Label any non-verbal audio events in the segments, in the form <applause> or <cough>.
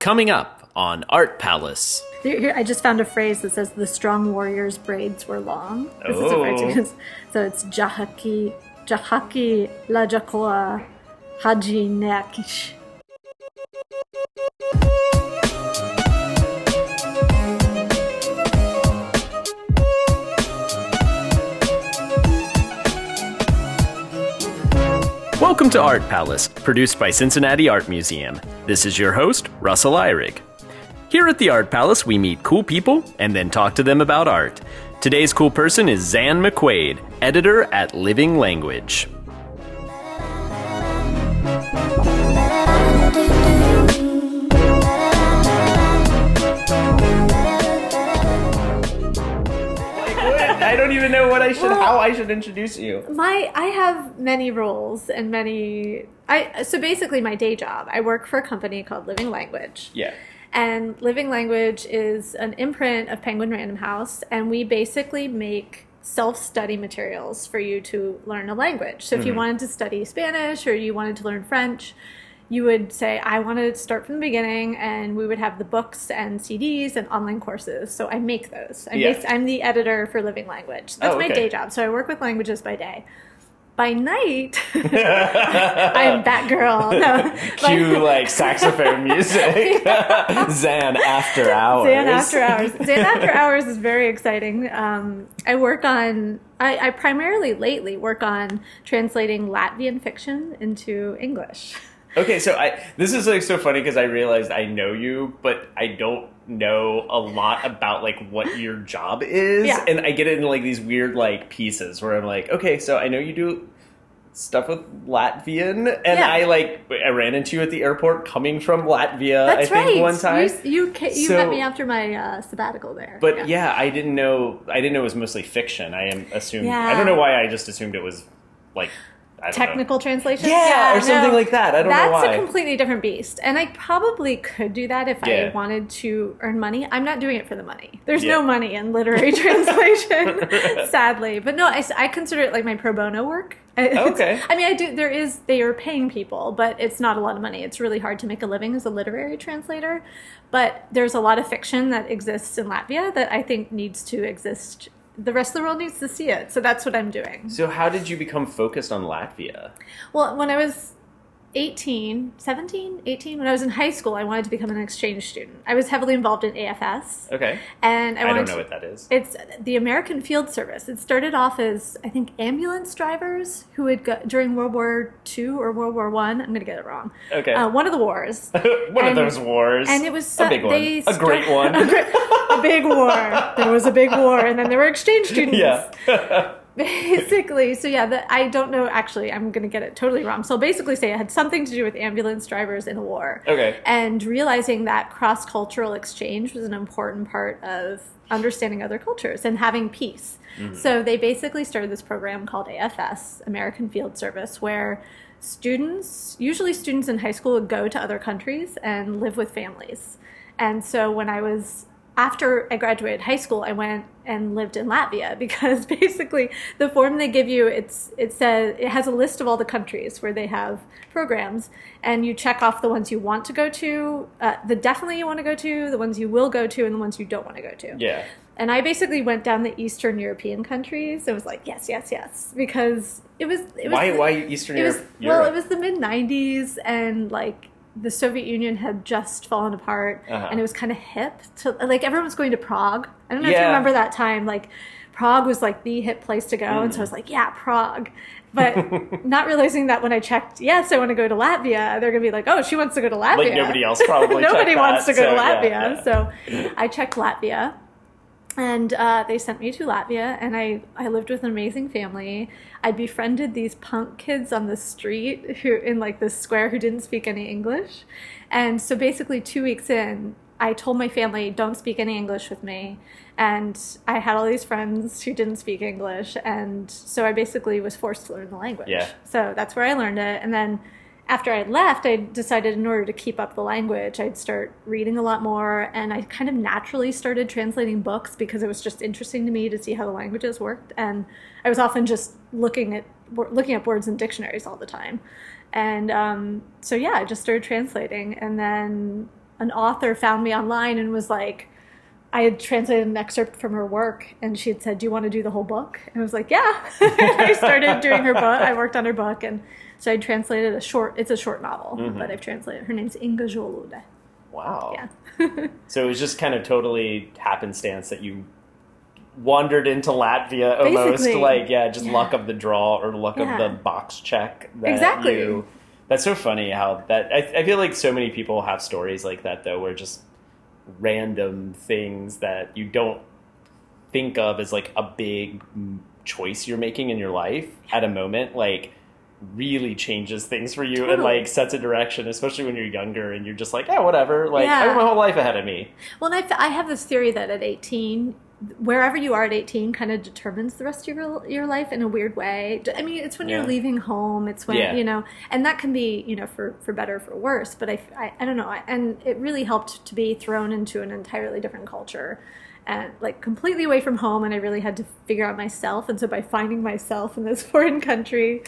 Coming up on Art Palace. Here, I just found a phrase that says the strong warrior's braids were long. <laughs> This is a phrase Oh. so it's Jahaki Jahaki Lajakoa Haji Nekish. Welcome to Art Palace, produced by Cincinnati Art Museum. This is your host, Russell Eyrig. Here at the Art Palace, we meet cool people and then talk to them about art. Today's cool person is Zan McQuade, editor at Living Language. Don't even know what I should, how I should introduce you. My I have many roles and many I so basically my day job. I work for a company called Living Language. Yeah. And Living Language is an imprint of Penguin Random House, and we basically make self study materials for you to learn a language. So if you mm-hmm. wanted to study Spanish or you wanted to learn French, you would say, I want to start from the beginning, and we would have the books and CDs and online courses. So I make those. I'm, Yeah. I'm the editor for Living Language. That's Oh, my day job. So I work with languages by day. By night, <laughs> <laughs> I'm Batgirl. No, <laughs> by- Cue like saxophone music. Zan after hours. Zan After Hours. Zan After Hours is very exciting. Um, I work on, I, I primarily lately work on translating Latvian fiction into English. Okay, so I this is like so funny because I realized I know you, but I don't know a lot about like what your job is, Yeah. and I get it in like these weird like pieces where I'm like, okay, so I know you do stuff with Latvian, and Yeah. I like I ran into you at the airport coming from Latvia. That's I think right. one time. You, you, you So- met me after my uh, sabbatical there. But yeah. I didn't know. I didn't know it was mostly fiction. I am assumed. Yeah. I don't know why I just assumed it was like I don't know. Technical translation? Yeah, or something like that. I don't know That's a completely different beast. And I probably could do that if Yeah. I wanted to earn money. I'm not doing it for the money. There's Yeah. no money in literary <laughs> translation, <laughs> sadly. But no, I consider it like my pro bono work. <laughs> Okay. I mean, I do. There is they are paying people, but it's not a lot of money. It's really hard to make a living as a literary translator. But there's a lot of fiction that exists in Latvia that I think needs to exist. The rest of the world needs to see it. So that's what I'm doing. So how did you become focused on Latvia? Well, when I was 18, 17, 18, when I was in high school, I wanted to become an exchange student. I was heavily involved in AFS. Okay. And I, I, don't know to- what that is. It's the American Field Service. It started off as, I think, ambulance drivers who would go during World War II or World War One. I'm going to get it wrong. Okay. Uh, one of the wars. <laughs> one of those wars. And it was a big one. A great one. <laughs> a, great- a big war. There was a big war, and then there were exchange <laughs> students. yeah. <laughs> basically. So yeah the, i don't know actually i'm going to get it totally wrong. So I'll basically say it had something to do with ambulance drivers in a war. Okay. and realizing that cross-cultural exchange was an important part of understanding other cultures and having peace. Mm-hmm. So they basically started this program called afs american field service where students usually students in high school would go to other countries and live with families. And so when i was after I graduated high school, I went and lived in Latvia <laughs> because basically the form they give you it's it says it has a list of all the countries where they have programs, and you check off the ones you want to go to, uh, the definitely you want to go to, the ones you will go to, and the ones you don't want to go to. Yeah. And I basically went down the Eastern European countries. It was like yes, yes, yes, because it was. It was Why? the- Why Eastern it was Europe? well, it was the mid '90s, and like the Soviet Union had just fallen apart, Uh-huh. and it was kind of hip to like everyone was going to Prague. I don't know if you remember that time. Like Prague was like the hip place to go, and so Mm. I was like, yeah, Prague. But <laughs> not realizing that when I checked, yes, I want to go to Latvia, they're gonna be like, oh, she wants to go to Latvia. Like nobody else probably. <laughs> Nobody wants that, to go to so, yeah, Latvia. yeah. So I checked Latvia. And uh, they sent me to Latvia, and I, I lived with an amazing family. I befriended these punk kids on the street who in like this square who didn't speak any English. And so basically, two weeks in, I told my family, "Don't speak any English with me." And I had all these friends who didn't speak English, and so I basically was forced to learn the language. Yeah. So that's where I learned it, and then after I left, I decided in order to keep up the language, I'd start reading a lot more, and I kind of naturally started translating books because it was just interesting to me to see how the languages worked, and I was often just looking at looking up words in dictionaries all the time, and um, so yeah, I just started translating, and then an author found me online and was like, I had translated an excerpt from her work, and she had said, "Do you want to do the whole book?" And I was like, "Yeah." <laughs> I started doing her book. I worked on her book, and so I translated a short. It's a short novel, Mhm. but I've translated. Her name's Inga Žolude. Wow. Yeah. <laughs> So it was just kind of totally happenstance that you wandered into Latvia almost Basically. like yeah, just Yeah. luck of the draw or luck Yeah. of the box check. That Exactly. You, that's so funny how that I, I feel like so many people have stories like that though, where just random things that you don't think of as like a big choice you're making in your life at a moment like really changes things for you and like sets a direction especially when you're younger and you're just like oh whatever like i have my whole life ahead of me Well, and I, I have this theory that at 18, wherever you are at 18 kind of determines the rest of your, your life in a weird way. I mean, it's when Yeah. you're leaving home, it's when, Yeah. you know, and that can be, you know, for, for better or for worse. But I I don't know. I, and it really helped to be thrown into an entirely different culture and like completely away from home. And I really had to figure out myself. And so by finding myself in this <laughs> foreign country,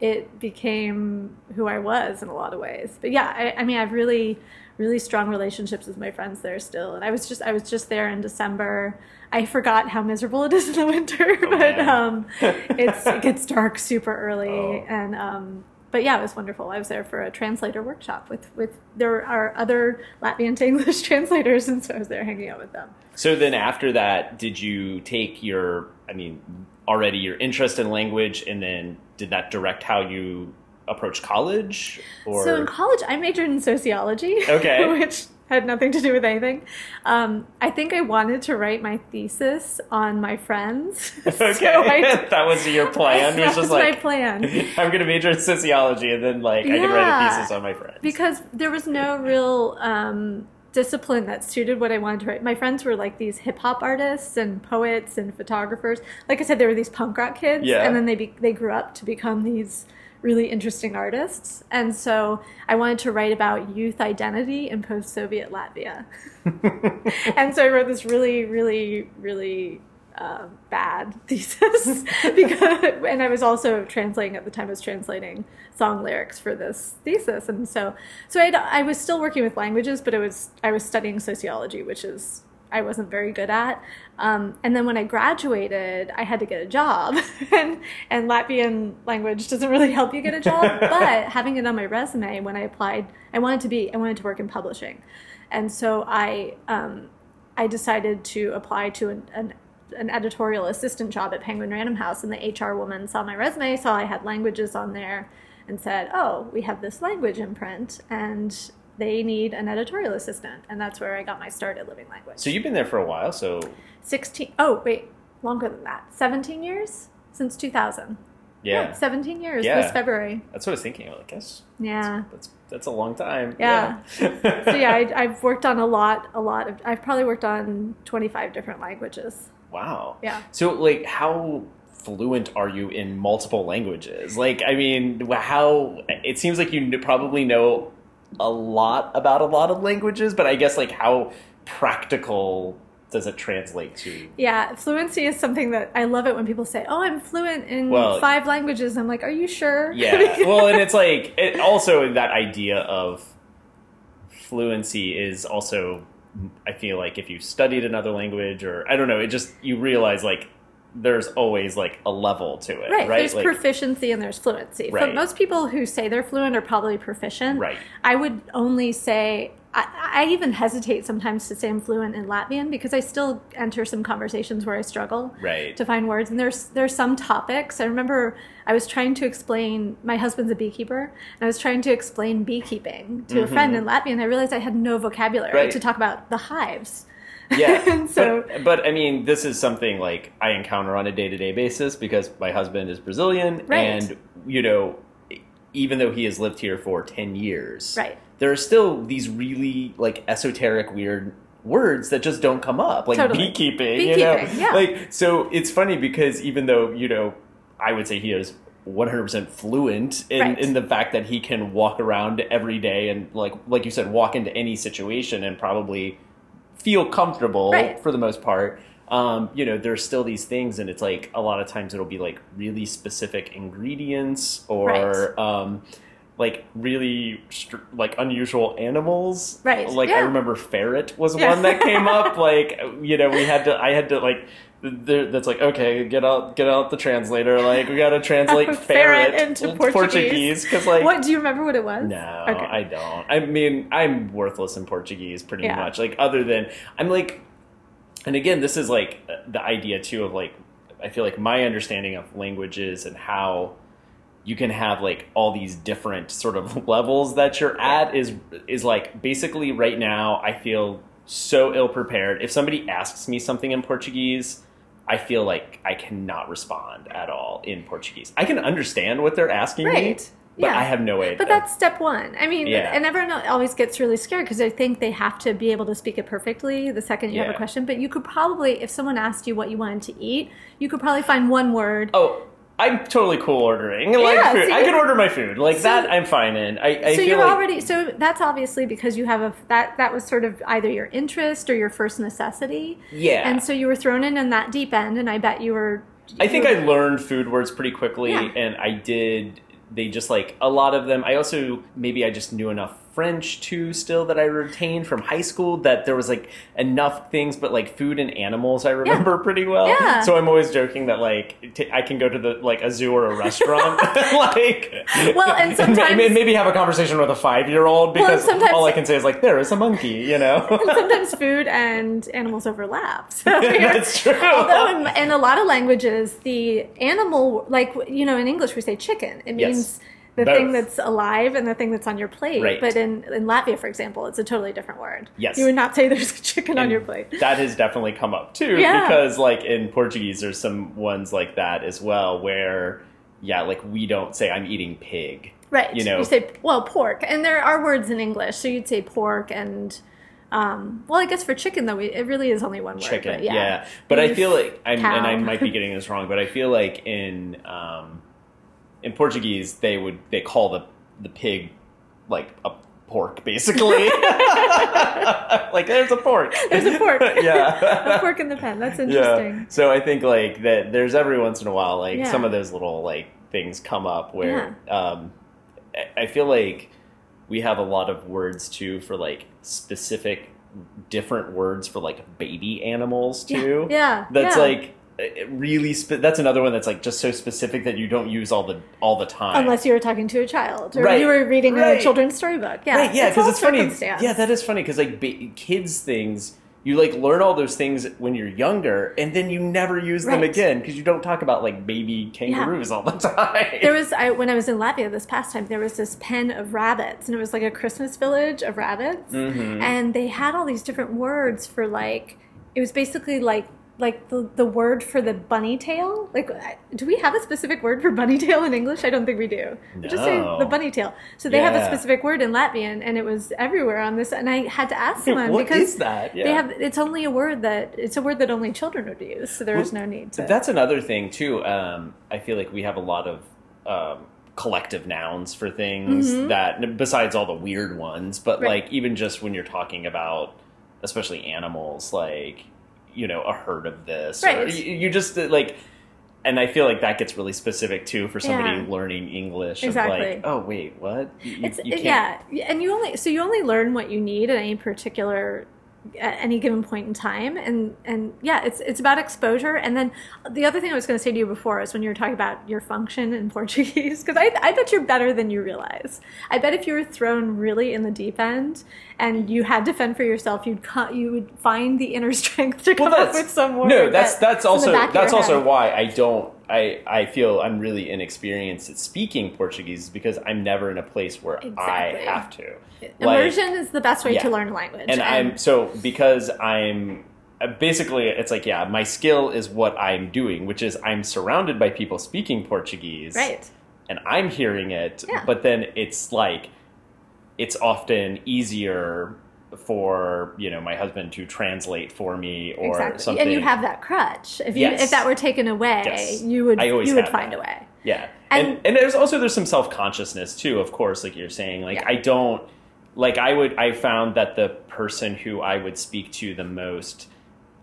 it became who I was in a lot of ways. But yeah, I, I mean, I've really, really strong relationships with my friends there still. And I was just, I was just there in December. I forgot how miserable it is in the winter, <laughs> Oh, but um, it's it gets <laughs> dark super early, Oh. and um, but yeah, it was wonderful. I was there for a translator workshop with with there are other Latvian to <laughs> English translators, and so I was there hanging out with them. So then after that, did you take your, I mean, already your interest in language and then did that direct how you approach college? Or So in college, I majored in sociology, Okay. <laughs> which had nothing to do with anything. Um, I think I wanted to write my thesis on my friends. <laughs> Okay, So I- <laughs> that was your plan. That was just was like my plan. I'm going to major in sociology and then like I can write a thesis on my friends. because there was no real um, discipline that suited what I wanted to write. My friends were like these hip hop artists and poets and photographers. Like I said, they were these punk rock kids, Yeah. and then they be- they grew up to become these really interesting artists. And so I wanted to write about youth identity in post-Soviet Latvia. <laughs> and so I wrote this really, really, really uh, bad <laughs> thesis because, and I was also translating at the time. I was translating song lyrics for this thesis, and so so I I was still working with languages, but it was I was studying sociology, which is I wasn't very good at. Um, and then when I graduated, I had to get a job, <laughs> and and Latvian language doesn't really help you get a job. <laughs> but having it on my resume when I applied, I wanted to be I wanted to work in publishing, and so I um, I decided to apply to an, an an editorial assistant job at Penguin Random House, and the HR woman saw my resume, saw I had languages on there, and said, "Oh, we have this language imprint, and they need an editorial assistant." And that's where I got my start at Living Language. so you've been there for a while, so Sixteen. Oh, wait, longer than that. Seventeen years since two thousand. yeah, seventeen years Yeah. this February. that's what I was thinking. I guess Yeah. that's that's a long time. Yeah. Yeah. So yeah, <laughs> I, I've worked on a lot, a lot of. I've probably worked on twenty-five different languages. Wow. Yeah. So like how fluent are you in multiple languages? Like I mean, how it seems like you probably know a lot about a lot of languages, but I guess like how practical does it translate to? Yeah, fluency is something that I love it when people say, "Oh, I'm fluent in Well- five languages." I'm like, "Are you sure?" Yeah. <laughs> well, and it's like it also that idea of fluency is also I feel like if you studied another language or I don't know, it just you realize like there's always like a level to it, right. right? There's Like- proficiency and there's fluency. Right. But most people who say they're fluent are probably proficient. Right. I would only say I, I even hesitate sometimes to say I'm fluent in Latvian because I still enter some conversations where I struggle Right. to find words. And there's there's some topics. I remember I was trying to explain. My husband's a beekeeper, and I was trying to explain beekeeping to a friend in Latvia, And I realized I had no vocabulary Mm-hmm. Right. to talk about the hives. Yeah. <laughs> And so- but, but I mean, this is something like I encounter on a day to day basis because my husband is Brazilian, Right. and you know, even though he has lived here for ten years, Right. there are still these really like esoteric, weird words that just don't come up, like Totally. beekeeping. you know, Beekeeping, yeah. like so. It's funny because even though you know, I would say he is. 100% fluent in, Right. in the fact that he can walk around every day and like like you said walk into any situation and probably feel comfortable Right. for the most part. Um, you know, there's still these things, and it's like a lot of times it'll be like really specific ingredients, or Right. um, like really str- like unusual animals. Right, Like I remember ferret was Yeah. one that came up. <laughs> Like you know, we had to. I had to like. Th- That's like okay, get out, get out the translator. Like we got to translate <laughs> Ferret ferret, into Portuguese. because like what do you remember? What it was? no, Okay. I don't. I mean, I'm worthless in Portuguese pretty Yeah. much. Like, other than I'm like, and again, this is like the idea too of like, I feel like my understanding of languages and how you can have like all these different sort of <laughs> levels that you're at is is like basically right now I feel so ill prepared. If somebody asks me something in Portuguese, I feel like I cannot respond at all in Portuguese. I can understand what they're asking me, but Yeah. I have no idea. But that's step one. I mean, Yeah. and everyone always gets really scared because they think they have to be able to speak it perfectly the second you have a question. But you could probably, if someone asked you what you wanted to eat, you could probably find one word. Oh, I'm totally cool ordering. Like Yeah, food. I can order my food. Like So- that I'm fine in. I, I so you're like already so that's obviously because you have a that that was sort of either your interest or your first necessity. Yeah. And so you were thrown in in that deep end, and I bet you were. I think you I learned food words pretty quickly Yeah. and I did they just like a lot of them I also maybe I just knew enough French too still that I retained from high school that there was like enough things but like food and animals I remember pretty well. Yeah. So I'm always joking that like t- I can go to the like a zoo or a restaurant <laughs> <laughs> like Well, and sometimes- maybe have a conversation with a 5-year-old because sometimes- all I can say is like there is a monkey, you know. <laughs> sometimes food and animals overlap. So That's true. Although in, in a lot of languages, the animal, like you know, in English we say chicken. It Yes. The Both. thing that's alive and the thing that's on your plate. Right. But in, in Latvia, for example, it's a totally different word. Yes. you would not say there's a <laughs> chicken on your plate. That has definitely come up too, Yeah. because like in Portuguese, there's some ones like that as well, where yeah, like we don't say I'm eating pig. Right. You know, you say well pork, and there are words in English, so you'd say pork and. Um, well, I guess for chicken though, we, it really is only one word. chicken. but yeah. yeah, but I feel like I'm, cow. and I might be getting this wrong, but I feel like in um, in Portuguese they would they call the the pig like a pork basically. <laughs> like there's a pork. There's a pork. <laughs> yeah. a pork in the pen. That's Yeah. interesting. So I think like that there's every once in a while like Yeah. some of those little like things come up where um I- feel like we have a lot of words too for like specific different words for like baby animals too. Yeah. That's yeah. like really spe- that's another one that's like just so specific that you don't use all the all the time. Unless you were talking to a child or Right. you were reading Right. a children's storybook. Yeah, right, yeah, it's because all it's funny. Yeah, that is funny because like ba- kids things, you like learn all those things when you're younger, and then you never use them again because you don't talk about like baby kangaroos all the time. There was I, when I was in Latvia this past time. There was this pen of rabbits, and it was like a Christmas village of rabbits, Mhm. and they had all these different words for like. It was basically like like the, the word for the bunny tail. Like, do we have a specific word for bunny tail in English? I don't think we do. We just say the bunny tail. So they have a specific word in Latvian, and it was everywhere on this. And I had to ask <laughs> someone What because is that? Yeah. they have. It's only a word that it's a word that only children would use. So there is no need to. That's another thing too. Um, I feel like we have a lot of um, collective nouns for things Mhm. that, besides all the weird ones, but Right. like even just when you're talking about, especially animals, like you know, a herd of this, or Right. you, you just uh, like. And I feel like that gets really specific too for somebody Yeah. learning English. Exactly. like, oh wait, what? You, it's you can't- yeah and you only so you only learn what you need at any particular at any given point in time and and yeah it's it's about exposure and then the other thing i was going to say to you before is when you were talking about your function in <laughs> portuguese because I, I bet you're better than you realize i bet if you were thrown really in the deep end and you had to fend for yourself you'd co- you would find the inner <laughs> strength to come well, up with some word no. That's that- that's also that's also head. why I don't. I I feel I'm really inexperienced at speaking Portuguese because I'm never in a place where I have to. Like, immersion is the best way Yeah. to learn a language and I'm so because I'm uh, basically it's like yeah, my skill is what I'm doing, which is I'm surrounded by people speaking Portuguese, right and I'm hearing it, Yeah. but then it's like it's often easier for you know my husband to translate for me or exactly something and you have that crutch if you Yes. if that were taken away Yes. you would you would find that. a way Yeah, and And- and, there's also there's some self consciousness too. Of course, like you're saying, like Yeah. I don't like I would I found that the person who I would speak to the most,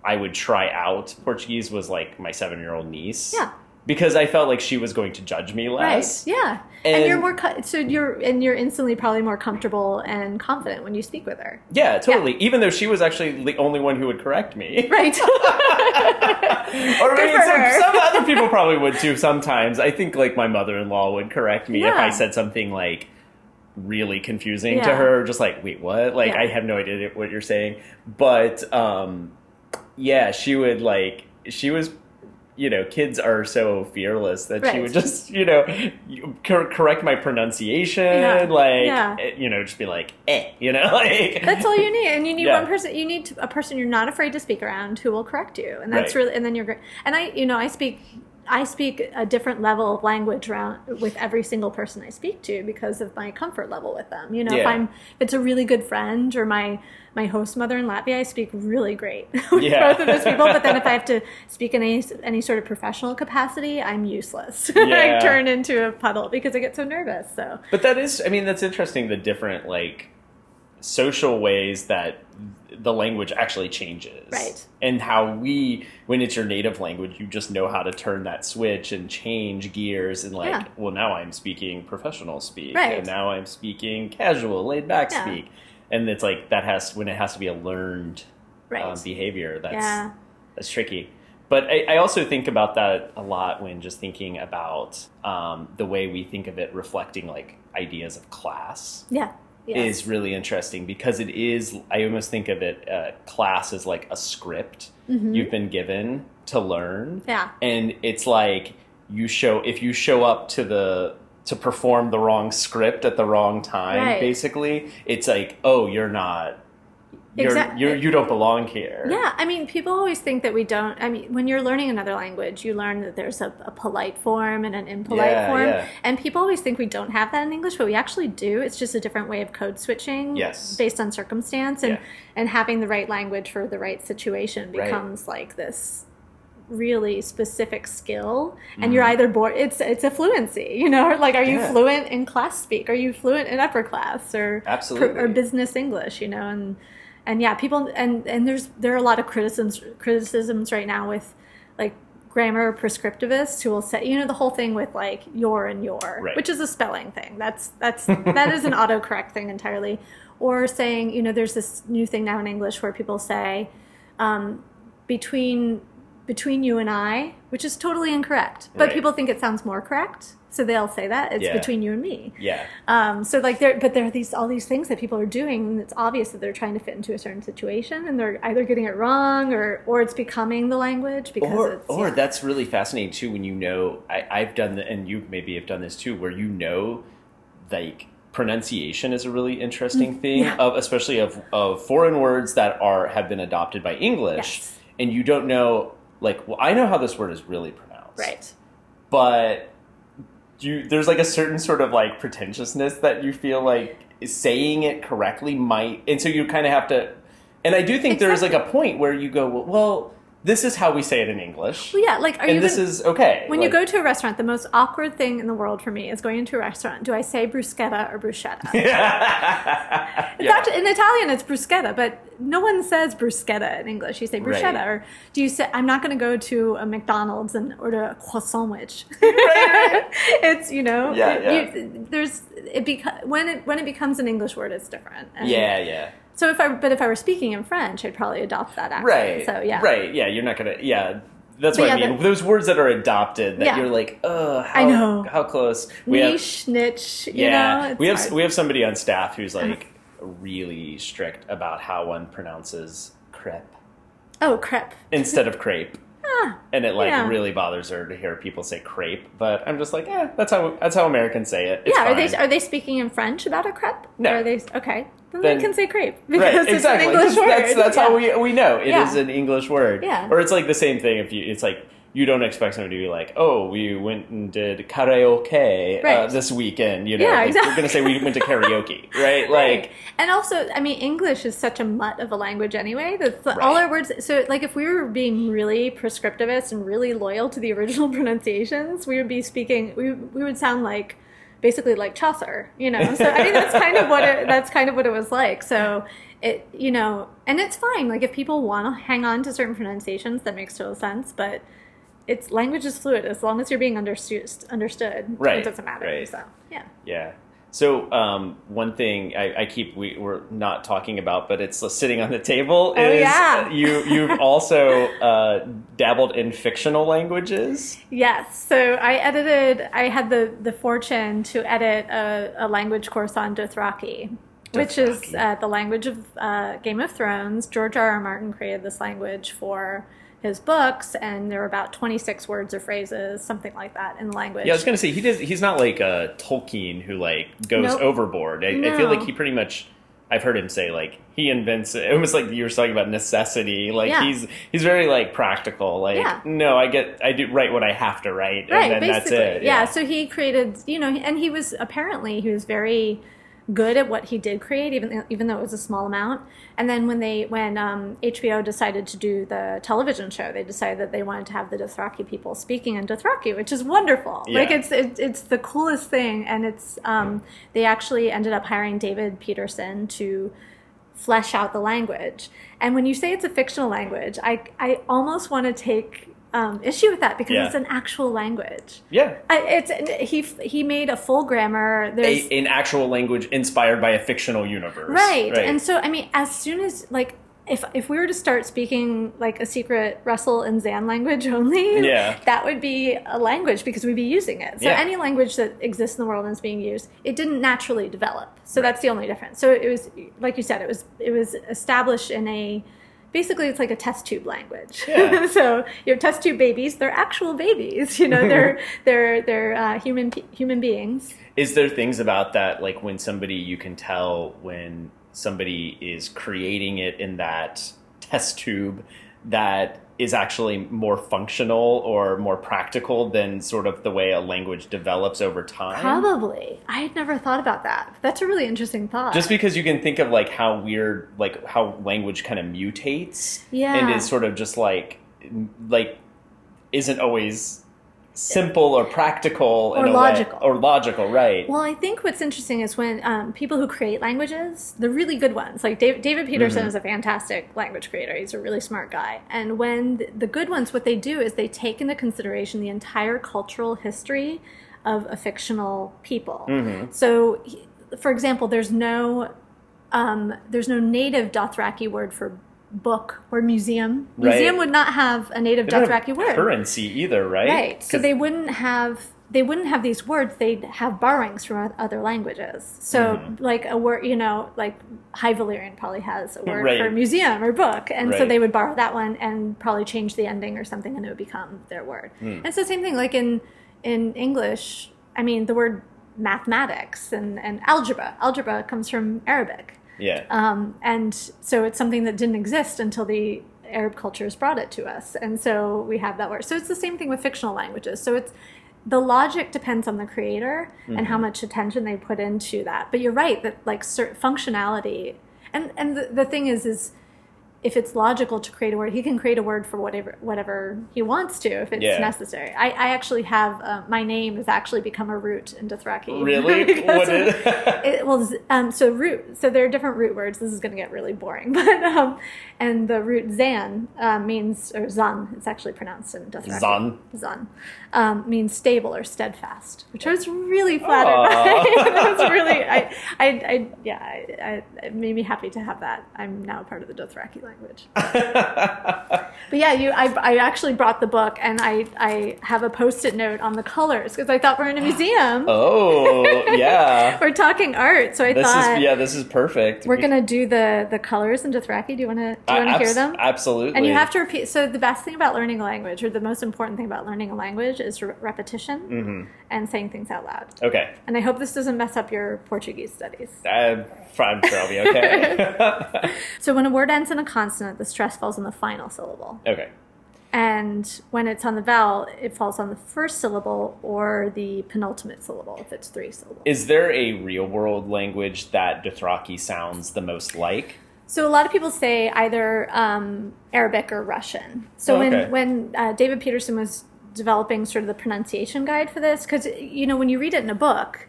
I would try out Portuguese was like my seven year old niece. Yeah. Because I felt like she was going to judge me less. Right. Yeah. And, And- you're more co- so you're and you're instantly probably more comfortable and confident when you speak with her. Yeah, totally. Even though she was actually the only one who would correct me. Right. <laughs> Or I mean, some, some other people probably would too sometimes. I think like my mother-in-law would correct me if I said something like really confusing to her just like wait what like Yeah. i have no idea what you're saying but um yeah she would like she was you know kids are so fearless that she would just you know cor- correct my pronunciation Yeah. like Yeah. eh, you know just be like eh you know <laughs> like That's all you need, and you need Yeah. one person. You need a person you're not afraid to speak around who will correct you, and that's Right. really. And then you're great. And I, you know, I speak, I speak a different level of language around with every single person I speak to because of my comfort level with them. You know, if I'm, if it's a really good friend or my my host mother in Latvia, I speak really great <laughs> with Yeah. both of those people. But then if I have to speak in any any sort of professional capacity, I'm useless. <laughs> Yeah. I turn into a puddle because I get so nervous. So But that is, I mean, that's interesting. The different like social ways that the language actually changes, Right. And how we, when it's your native language, you just know how to turn that switch and change gears and like, Yeah. well, now I'm speaking professional speak, Right. and now I'm speaking casual, laid back Yeah. speak, and it's like that has when it has to be a learned right, um, behavior. That's yeah, that's tricky. But I, I also think about that a lot when just thinking about um, the way we think of it reflecting like ideas of class yeah, is really interesting because it is, I almost think of it, uh, class as like a script Mhm. you've been given to learn. yeah. And it's like you show, if you show up to the, to perform the wrong script at the wrong time, Right. basically, it's like, oh, you're not, you're, Exact- you're, you don't belong here. Yeah, I mean, people always think that we don't. I mean, when you're learning another language, you learn that there's a, a polite form and an impolite Yeah, form. yeah. And people always think we don't have that in English, but we actually do. It's just a different way of code switching Yes. based on circumstance. And, Yeah. and having the right language for the right situation Right. becomes like this really specific skill and you're either born it's it's a fluency you know <laughs> like are you Mm-hmm. Yeah. fluent in class speak are you fluent in upper class or Absolutely. or business English, you know, and and yeah, people and and there's there are a lot of criticisms criticisms right now with like grammar prescriptivists who will say you know the whole thing with like your and your Right. which is a spelling thing that's that's <laughs> that is an autocorrect thing entirely or saying you know there's this new thing now in english where people say um, between between you and i which is totally incorrect but Right. people think it sounds more correct so they'll say that it's Yeah. between you and me Yeah. um, so like there, but there are these all these things that people are doing. And it's obvious that they're trying to fit into a certain situation, and they're either getting it wrong or or it's becoming the language because or, it's or yeah. that's really fascinating too when you know I, i've done the, and you maybe have done this too where you know like pronunciation is a really interesting thing Mm-hmm. yeah. of especially of, of foreign words that are have been adopted by english Yes. and you don't know like well i know how this word is really pronounced right. but you there's like a certain sort of like pretentiousness that you feel like saying it correctly might and so you kind of have to and i do think there is like a point where you go well, well this is how we say it in english Well, yeah. Like, are you and this gonna- is okay when you go to a restaurant? The most awkward thing in the world for me is going into a restaurant. Do I say bruschetta or bruschetta? <laughs> Yeah. actually in Italian it's bruschetta, but no one says bruschetta in English. You say bruschetta, Right. or do you say? I'm not going to go to a McDonald's and order a croissant sandwich. <laughs> <laughs> it's you know, Yeah, it- yeah. You, there's it beca- when it when it becomes an English word, it's different. And yeah yeah So if I but if I were speaking in French, I'd probably adopt that accent. right So yeah. right yeah you're not gonna yeah that's But what yeah, I mean. the- Those words that are adopted that Yeah. you're like, oh, how, I know. how close. We have, Niche, niche. You yeah, know, we have hard. we have somebody on staff who's uh-huh. like really strict about how one pronounces crepe oh crepe. instead of crepe. Ah, and it like Yeah. really bothers her to hear people say crepe. But I'm just like, eh, that's how that's how Americans say it. It's yeah, are they are they speaking in French about a crepe? No. Or are they okay? Then, Then- they can say crepe because right? it's Exactly. an English word. That's that's how we we know it is Yeah. an English word. Yeah. Or it's like the same thing if you. It's like you don't expect somebody to be like, oh, we went and did karaoke uh, this weekend. You know, Yeah, like, exactly. we're gonna say we went to karaoke, <laughs> right? Like. and also, I mean, English is such a mutt of a language anyway. That the- all Right. our words. So, like, if we were being really prescriptivist and really loyal to the original <laughs> pronunciations, we would be speaking. We we would sound like basically like Chaucer. You know. So I mean, that's kind of what it, that's kind of what it was like. So. It you know, and it's fine. Like if people want to hang on to certain pronunciations, that makes total sense. But it's language is fluid as long as you're being understood. Understood, Right, It doesn't matter. right. So yeah. Yeah. So um, one thing I, I keep we, we're not talking about, but it's sitting on the table. Oh, is yeah. you you've also uh, dabbled in fictional languages. Yes. So I edited. I had the the fortune to edit a, a language course on Dothraki, which is uh, the language of uh, Game of Thrones. George R. R. Martin created this language for his books, and there are about twenty six words or phrases, something like that, in the language. Yeah, I was gonna say he does. He's not like a Tolkien who like goes Nope. overboard. I, I feel like he pretty much. I've heard him say like he invents it. Almost like you were talking about necessity. Like Yeah. he's he's very like practical. Like Yeah. no, I get I do write what I have to write, right and then basically that's it. yeah. so he created you know and he was apparently he was very good at what he did create even even though it was a small amount. And then when they when um, hbo decided to do the television show they decided that they wanted to have the dothraki people speaking in dothraki which is wonderful. Like it's it, it's the coolest thing. And it's um, they actually ended up hiring david peterson to flesh out the language. And when you say it's a fictional language, I, I almost want to take um, issue with that because Yeah. it's an actual language. yeah. I, it's he he made a full grammar. There's A, an actual language inspired by a fictional universe. right. and so I mean, as soon as like. If, if we were to start speaking like a secret Russell and Zan language <laughs> only, Yeah. that would be a language because we'd be using it. So Yeah. any language that exists in the world and is being used, it didn't naturally develop. So that's the only difference. So it was like you said, it was it was established in a basically it's like a test tube language. Yeah. <laughs> so you have test tube babies; they're actual babies. You know, they're <laughs> they're they're uh, human human beings. Is there things about that, like when somebody you can tell when somebody is creating it in that test tube that is actually more functional or more practical than sort of the way a language develops over time? Probably, I had never thought about that. That's a really interesting thought. Just because you can think of like how weird, like how language kind of mutates, Yeah. and is sort of just like, like, isn't always simple or practical Or a way- logical. or logical, right? Well, I think what's interesting is when um, people who create languages, the really good ones, like Dave, David Peterson Mm-hmm. is a fantastic language creator. He's a really smart guy. And when the, the good ones, what they do is they take into consideration the entire cultural history of a fictional people. Mm-hmm. So, for example, there's no um, there's no native Dothraki word for book or museum. Right. Museum would not have a native Dothraki word. currency either, right? Right. So they wouldn't have they wouldn't have these words. They'd have borrowings from other languages. So Mm-hmm. like a word, you know, like High Valyrian probably has a word Right. for museum or book, and so they would borrow that one and probably change the ending or something, and it would become their word. Hmm. And so same thing like in in English. I mean, the word mathematics and and algebra. Algebra comes from Arabic. Yeah. Um, and so it's something that didn't exist until the Arab cultures brought it to us. And so we have that word. So it's the same thing with fictional languages. So it's the logic depends on the creator and how much attention they put into that. But you're right that like cer- functionality and and the, the thing is is if it's logical to create a word, he can create a word for whatever whatever he wants to if it's Yeah. necessary. I, I actually have uh, my name has actually become a root in Dothraki. Really? <laughs> What <laughs> it, well, um, so root. So there are different root words. This is going to get really boring, <laughs> but um, and the root zan uh, means or zan. It's actually pronounced in Dothraki. Zan. Zan um, means stable or steadfast, which I was really flattered that was really, I, I, I yeah, I, I, it made me happy to have that. I'm now part of the Dothraki language. But yeah, you, I, I actually brought the book and I, I have a post-it note on the colors because I thought we're in a <gasps> museum. oh, yeah. <laughs> We're talking art, so I This thought is yeah. This is perfect. we're gonna do the the colors in Dothraki. Do you want to do you Uh, want to hear them? Absolutely. And you have to repeat. So the best thing about learning a language, or the most important thing about learning a language, is re- repetition Mm-hmm. and saying things out loud. Okay. And I hope this doesn't mess up your Portuguese studies. I'm, I'm sure I'll be okay. <laughs> <laughs> So when a word ends in a consonant, the stress falls on the final syllable. okay. And when it's on the vowel, it falls on the first syllable or the penultimate syllable if it's three syllables. Is there a real world language that Dothraki sounds the most like? So a lot of people say either um, Arabic or Russian. So Oh, okay. when when uh, David Peterson was developing sort of the pronunciation guide for this, because you know when you read it in a book,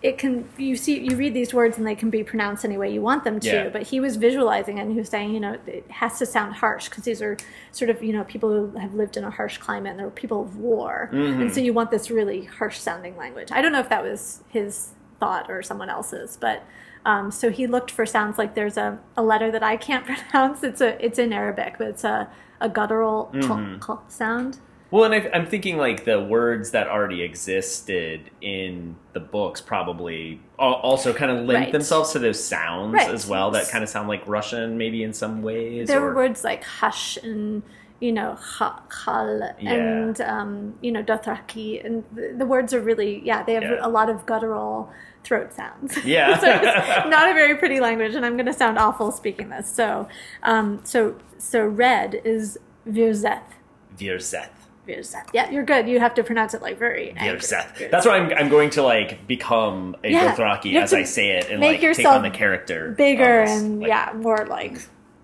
it can you see you read these words and they can be pronounced any way you want them to Yeah. but he was visualizing it and he was saying you know it has to sound harsh because these are sort of you know people who have lived in a harsh climate and they're people of war Mm-hmm. and so you want this really harsh sounding language i don't know if that was his thought or someone else's but um, so he looked for sounds like there's a, a letter that i can't <laughs> pronounce it's a it's in arabic but it's a, a guttural Mm-hmm. sound Well, and I, I'm thinking like the words that already existed in the books probably also kind of lend Right. themselves to those sounds Right. as well that kind of sound like Russian maybe in some ways. there or- were words like hush and you know ha- khal Yeah. and um, you know dothraki and the, the words are really yeah they have Yeah. a lot of guttural throat sounds <laughs> Yeah. so it's not a very pretty language and i'm going to sound awful speaking this so um, so so red is virzeth Virzeth. Yeah you're good you have to pronounce it like very. Virzeth. That's why I'm, I'm going to like become a Yeah. Dothraki as I say it and like take on the character. bigger this, and like- yeah more like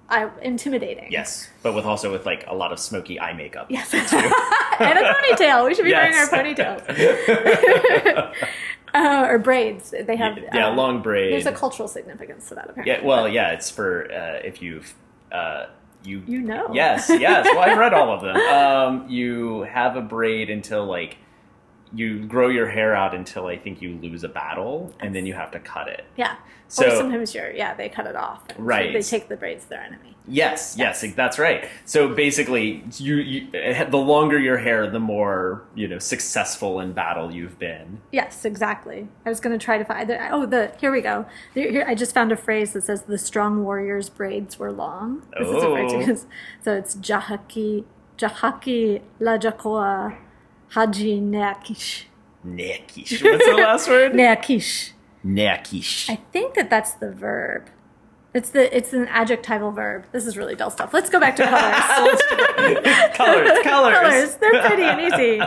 I, intimidating Yes, but with also with like a lot of smoky eye makeup. Yes. <laughs> and a ponytail. We should be Yes. wearing our ponytails. <laughs> <laughs> uh, or braids. They have. yeah, uh, long braids. There's a cultural significance to that, apparently. Yeah, well, yeah, it's for uh, if you've uh, you You know. Yes, yes. Well, I've read all of them. <laughs> Um, you have a braid until like you grow your hair out until I think you lose a battle, and then you have to cut it. Yeah. So- or sometimes you're, yeah, they cut it off. Right. they take the braids to their enemy. Yes, yes, that's right. So basically, you, you eh, the longer your hair, the more you know successful in battle you've been. Yes, exactly. I was going to try to find. Oh, the here we go. Here, I just found a phrase that says the strong warrior's braids were long. This is a phrase Oh. because so it's Jahaki Jahaki Lajakoa Haji Neakish Neakish. What's the last word? <laughs> Neakish. Neakish. I think that that's the verb. It's the it's an adjectival verb. This is really dull stuff. Let's go back to colors. <laughs> <laughs> colors, colors, colors. They're pretty and easy.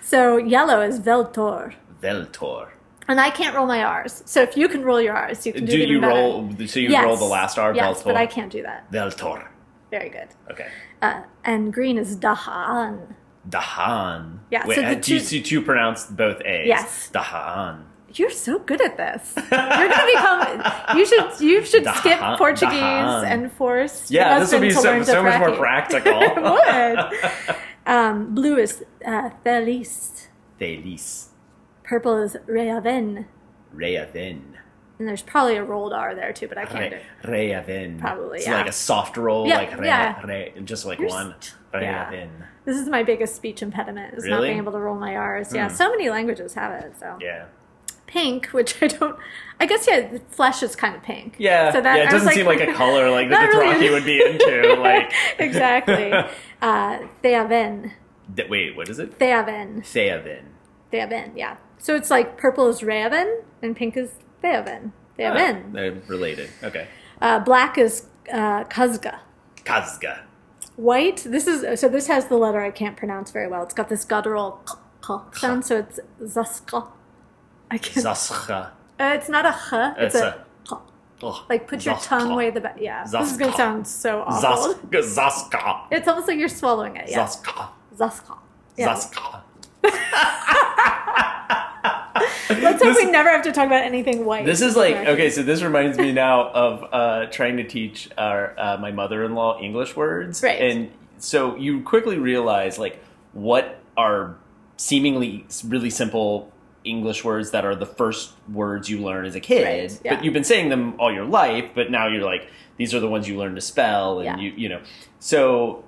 So yellow is Veltor. Veltor. And I can't roll my R's. So if you can roll your R's, you can do, Do you better. roll? So you Yes. roll the last R? Yes, Veltor. but I can't do that. Veltor. Very good. Okay. Uh, and green is Dahan. Dahan. Yeah, Wait, so the uh, do, you, do you pronounce both A's? Yes. Dahan. You're so good at this. You're gonna become. You should. You should skip Dahan- Portuguese Dahan. and force. Yeah, this would be so, so much more practical. <laughs> it would. <laughs> Um, blue is uh, Feliz. Feliz. Purple is Reaven. Reaven. And there's probably a rolled R there too, but I can't do Re, it. Reaven. Probably, It's yeah. like a soft roll, Yeah, like re, yeah. re, just like You're one. st- yeah. This is my biggest speech impediment is not being able to roll my R's. Yeah, Hmm. so many languages have it. So Yeah. pink, which I don't. I guess yeah, the flesh is kind of pink. Yeah, So that yeah, it doesn't seem like a color like <laughs> the Not really. Dothraki would be into. <laughs> Like, exactly. <laughs> Uh, Theaven. Th- wait, what is it? Theaven. Theaven. Theaven. Yeah. So it's like purple is Reaven and pink is Theaven. Ah, Theaven. they're men. They're related. Okay. Uh, black is uh, Kazga. Kazga. White. This is so. This has the letter I can't pronounce very well. It's got this guttural k, k sound, so it's zaska. I can't. Zascha. Uh, it's not a h. It's, It's a, a- k. Oh, like put your Zaska. tongue way the back. Yeah, this is gonna sound so awful. Zaska. Zaska. It's almost like you're swallowing it. Yeah, Zaska. zaska. Yeah. Zaska. <laughs> <laughs> Let's hope we never have to talk about anything white. This is like okay, so this reminds me now of uh, trying to teach our uh, my mother-in-law English words, Right. and so you quickly realize like what are seemingly really simple English words that are the first words you learn as a kid, Right, yeah. but you've been saying them all your life, but now you're like these are the ones you learn to spell, and Yeah. you you know, so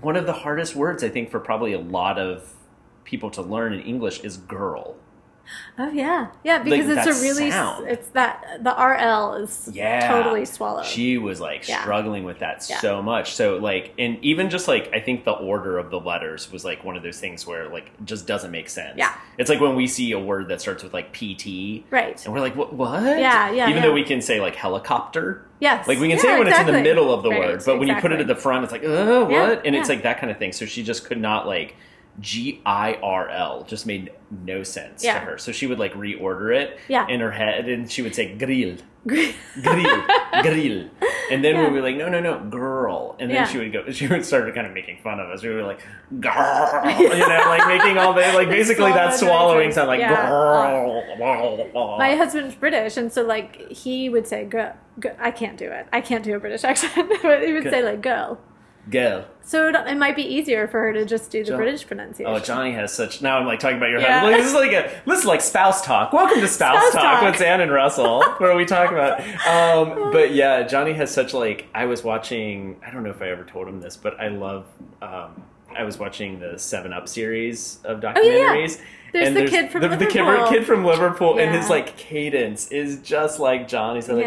one of the hardest words I think for probably a lot of people to learn in English is girl. Oh yeah, yeah, because Like, it's a really sound. it's that the RL is Yeah. totally swallowed. She was like Yeah. struggling with that Yeah. so much. So like, and even just like, I think the order of the letters was like one of those things where like just doesn't make sense. Yeah. It's like when we see a word that starts with like PT, right. and we're like, what? what? Yeah, yeah, Even though we can say like helicopter. Yes. Like we can say it when it's in the middle of the Right, word, but when you put it at the front, it's like, uh, what? And it's like that kind of thing. So she just could not like G I R L just made no sense Yeah. to her. So she would like reorder it Yeah. in her head and she would say grill, grill, <laughs> grill. And then Yeah. we were like, no, no, no, girl. And then Yeah. she would go, she would start kind of making fun of us. We were like, girl, <laughs> you know, like making all the, like basically that swallowing sound like Yeah. girl. My husband's British, and so like he would say "girl." I can't do it. I can't do a British accent, <laughs> but he would Good. say like "girl." Girl. So it, it might be easier for her to just do the British pronunciation. Oh, Johnny has such. Now I'm like talking about your Yeah. husband. Like, this is like a this is like spouse talk. Welcome to spouse, Spouse talk, talk. with Ann and Russell, where we talk about. Um, <laughs> but yeah, Johnny has such like. I was watching. I don't know if I ever told him this, but I love. Um, I was watching the Seven Up series of Oh, yeah, documentaries. There's and the kid from the, the kid, kid from Liverpool, and his like cadence is just like Johnny's. Like, <laughs>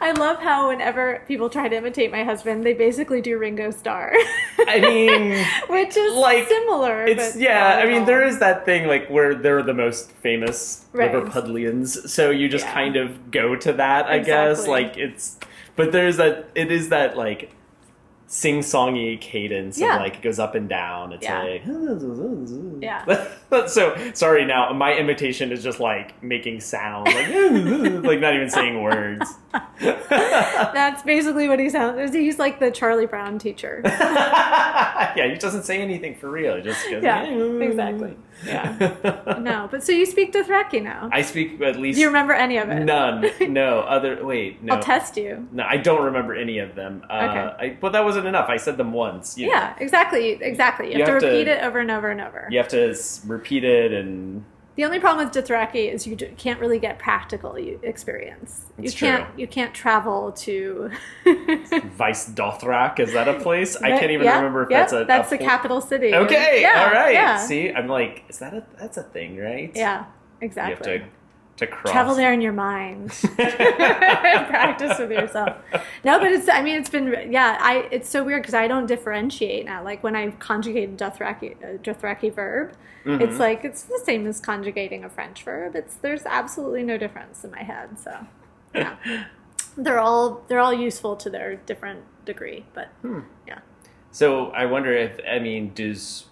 I love how whenever people try to imitate my husband, they basically do Ringo Starr, I mean, <laughs> which is Like, similar. It's yeah. I mean, all. there is that thing like where they're the most famous Right. Liverpudlians, so you just Yeah. kind of go to that. I guess like it's, but there's that. It is that like sing-songy cadence Yeah. of like it goes up and down. It's Yeah. like <laughs> Yeah. <laughs> so sorry. Now my imitation is just like making sound, like <laughs> like not even saying words. That's basically what he sounds. Like he's like the Charlie Brown teacher. yeah, he doesn't say anything for real. He just goes, yeah, exactly. Yeah. <laughs> No, but so you speak Dothraki now. I speak at least Do you remember any of it? None. <laughs> No. Other. Wait. No. I'll test you. No, I don't remember any of them. Uh, Okay. I, but that wasn't enough. I said them once. You know. Yeah, exactly, exactly. You, You have, have to to- repeat it over and over and over. You have to repeat it, and The only problem with Dothraki is you can't really get practical experience. It's you can't true. you can't travel to. <laughs> Vaes Dothrak is that a place? I can't even yeah, remember if yeah, that's a. that's a the pl- capital city. Okay. Yeah, all right. See, I'm like, is that a? That's a thing, right? Yeah. You have Exactly. to to cross. Travel there in your mind. <laughs> Practice with yourself. No, but it's. I mean, it's been. Yeah, I. It's so weird because I don't differentiate now. Like when I conjugate a Dothraki, a Dothraki verb, Mm-hmm. it's like it's the same as conjugating a French verb. It's there's absolutely no difference in my head. So, yeah, <laughs> they're all they're all useful to their different degree. But Hmm. yeah. So I wonder if I mean, does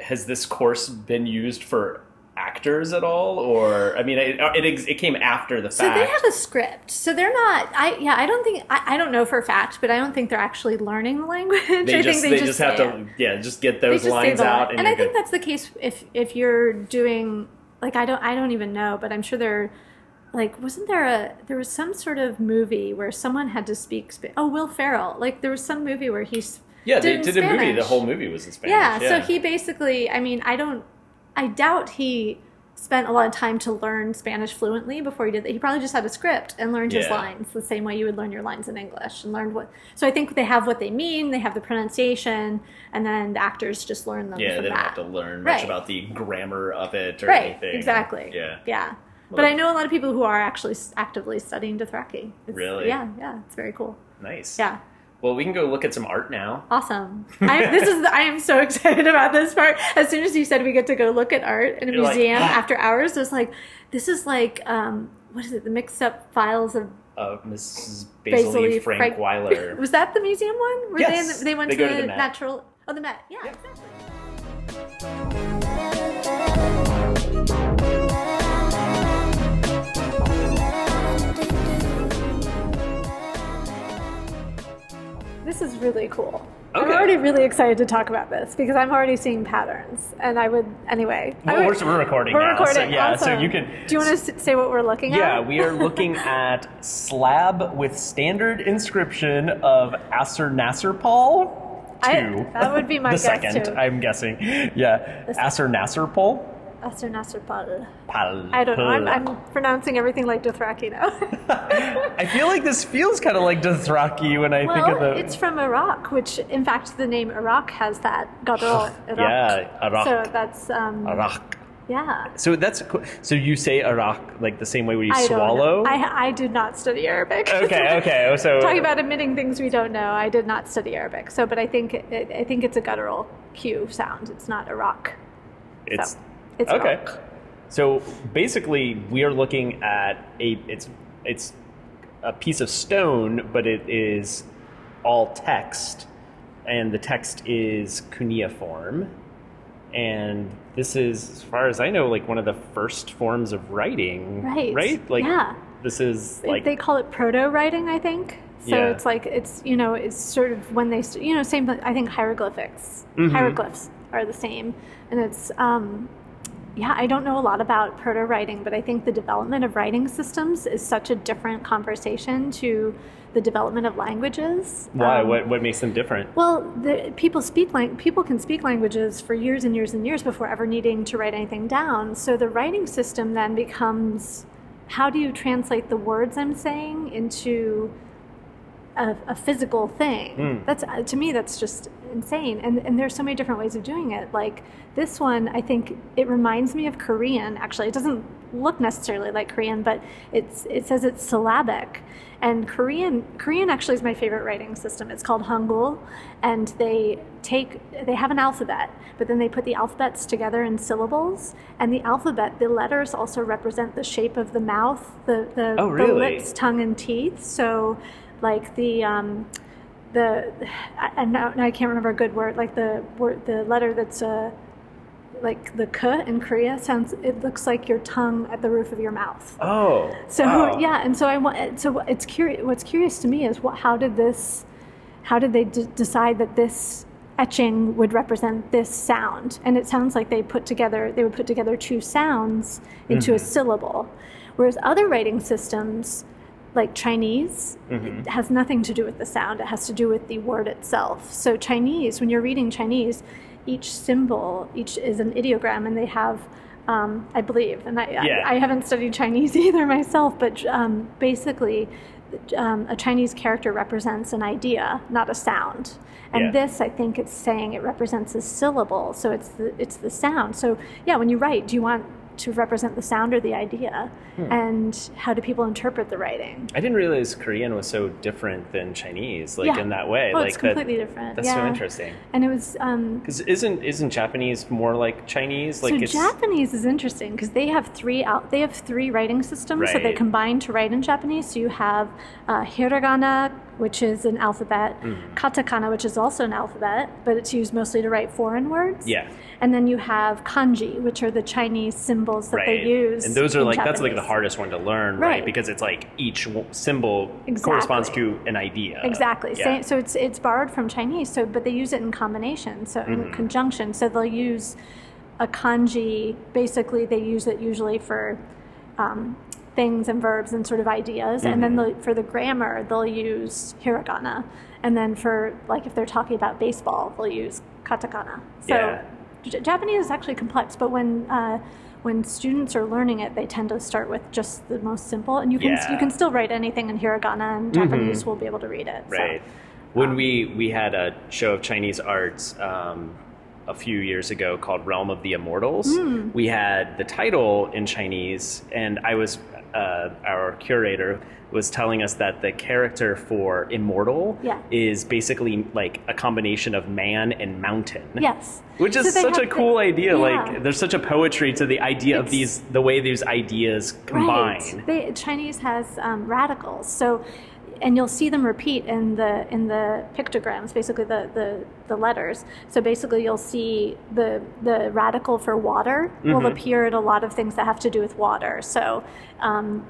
has this course been used for actors at all, or I mean, it it, it came after the fact. So they have a script. So they're not. I yeah. I don't think. I, I don't know for a fact, but I don't think they're actually learning the language. they <laughs> I just think they, just have to it. yeah just get those just lines out line. and, I you're think that's the case if if you're doing like I don't I don't even know, but I'm sure there like wasn't there a there was some sort of movie where someone had to speak oh Will Ferrell like there was some movie where he's yeah they in did a movie the whole movie was in Spanish yeah, yeah, so he basically I mean I don't I doubt he spent a lot of time to learn Spanish fluently before he did that. He probably just had a script and learned his lines the same way you would learn your lines in English and learned what. So I think they have what they mean, they have the pronunciation, and then the actors just learn them yeah they don't that. have to learn much Right. about the grammar of it or right, anything exactly. yeah yeah. But I know a lot of people who are actually actively studying Dothraki. It's- Really? Yeah, yeah, it's very cool. nice Yeah. Well we can go look at some art now Awesome. <laughs> I, this is I am so <laughs> excited about this part. As soon as you said we get to go look at art in a You're like, museum "Ah." after hours, it was like this is like um, what is it? The mixed up files of uh, Mrs. Basil Lee Frank, Frank- Weiler <laughs> was that the museum one? Were Yes. they in the, they went They to, go to the, the Met. natural oh the Met. Yeah, exactly. This is really cool. I'm already really excited to talk about this because I'm already seeing patterns, and I would anyway. Well, would- we're, recording we're now so recording. yeah so you can Do you want to say what we're looking at? Yeah, we are looking <laughs> at slab with standard inscription of Ashurnasirpal. I- Two. that would be my <laughs> the guess, second. too. I'm guessing. Yeah, Ashurnasirpal. Ashurnasirpal. Pal. I don't know. I'm, I'm pronouncing everything like Dothraki now. <laughs> I feel like this feels kind of like Dothraki when I think of well, the. it's from Iraq, which, in fact, the name Iraq has that. Gadol, Iraq. Yeah, Iraq. So that's, um, Iraq. yeah. So that's cool. So you say Iraq like the same way when you I don't swallow. I, I did not study Arabic. okay, okay. <laughs> So Talking about admitting things we don't know, I did not study Arabic. So, but I think I think it's a guttural Q sound. It's not Iraq. it's So, it's okay. So basically, we are looking at a it's it's a piece of stone, but it is all text, and the text is cuneiform. And this is, as far as I know, like one of the first forms of writing. Right. Right? Like Yeah. this is like they call it proto writing, I think. So Yeah. it's like it's you know it's sort of when they you know same I think hieroglyphics Mhm. hieroglyphs are the same, and it's um, yeah I don't know a lot about proto writing, but I think the development of writing systems is such a different conversation to the development of languages. why? Um, what what makes them different? well, the, people speak lang- people can speak languages for years and years and years before ever needing to write anything down. So the writing system then becomes how do you translate the words I'm saying into a, a physical thing? Mm. That's uh, to me that's just insane. And and there's so many different ways of doing it. Like this one, I think it reminds me of Korean. Actually, it doesn't look necessarily like Korean, but it's it says it's syllabic. And Korean Korean actually is my favorite writing system. It's called Hangul, and they take they have an alphabet, but then they put the alphabets together in syllables. And the alphabet, the letters also represent the shape of the mouth, the the, Oh, the lips, tongue, and teeth. So, like the um, the and now, I can't remember a good word like the word the letter that's uh, like the k in Korea sounds it looks like your tongue at the roof of your mouth. Oh. So wow. yeah, and so I want. So it's curious. What's curious to me is what? How did this? How did they d- decide that this etching would represent this sound? And it sounds like they put together. They would put together two sounds into a syllable, whereas other writing systems, like Chinese, Mhm. it has nothing to do with the sound. It has to do with the word itself. So Chinese, when you're reading Chinese, each symbol, each is an ideogram, and they have. Um, I believe, and I, Yeah. I, I haven't studied Chinese <laughs> either myself, but um, basically, um, a Chinese character represents an idea, not a sound. And Yeah. this, I think, it's saying it represents a syllable, so it's the it's the sound. So yeah, when you write, do you want to represent the sound or the idea? Hmm. And how do people interpret the writing? I didn't realize Korean was so different than Chinese, like Yeah. in that way. Oh, like it's completely different. That's so interesting. And it was um, Because isn't isn't Japanese more like Chinese? Like so it's Japanese is interesting because they have three out. They have three writing systems So they combine to write in Japanese. So you have uh, hiragana, which is an alphabet, Mm-hmm. katakana, which is also an alphabet, but it's used mostly to write foreign words. yeah, And then you have kanji, which are the Chinese symbols that right. they use. and those are like that's like the hardest one to learn, right? Right. Because it's like each symbol Exactly. corresponds to an idea. Exactly. Yeah. Same, so it's it's borrowed from Chinese. So, but they use it in combination. So Mm-hmm. in conjunction. So they'll use a kanji. Basically, they use it usually for um, things and verbs and sort of ideas. And then Mm-hmm. they'll- for the grammar, they'll use hiragana. And then for like if they're talking about baseball, they'll use katakana. So Yeah. J- Japanese is actually complex, but when uh, when students are learning it, they tend to start with just the most simple, and you can Yeah. Mm-hmm. you can still write anything in hiragana, and Japanese will be able to read it. so. Right. When we we had a show of Chinese arts um, a few years ago called Realm of the Immortals, Hmm. we had the title in Chinese, and I was uh, our curator was telling us that the character for immortal Yeah. is basically like a combination of man and mountain. Yes. Which is So such a cool the- idea. yeah. Like there's such a poetry to the idea of these the way these ideas combine. Right. They, Chinese has um, radicals, so and you'll see them repeat in the in the pictograms, basically the, the, the letters. So basically, you'll see the the radical for water will Mhm. appear in a lot of things that have to do with water. So. Um,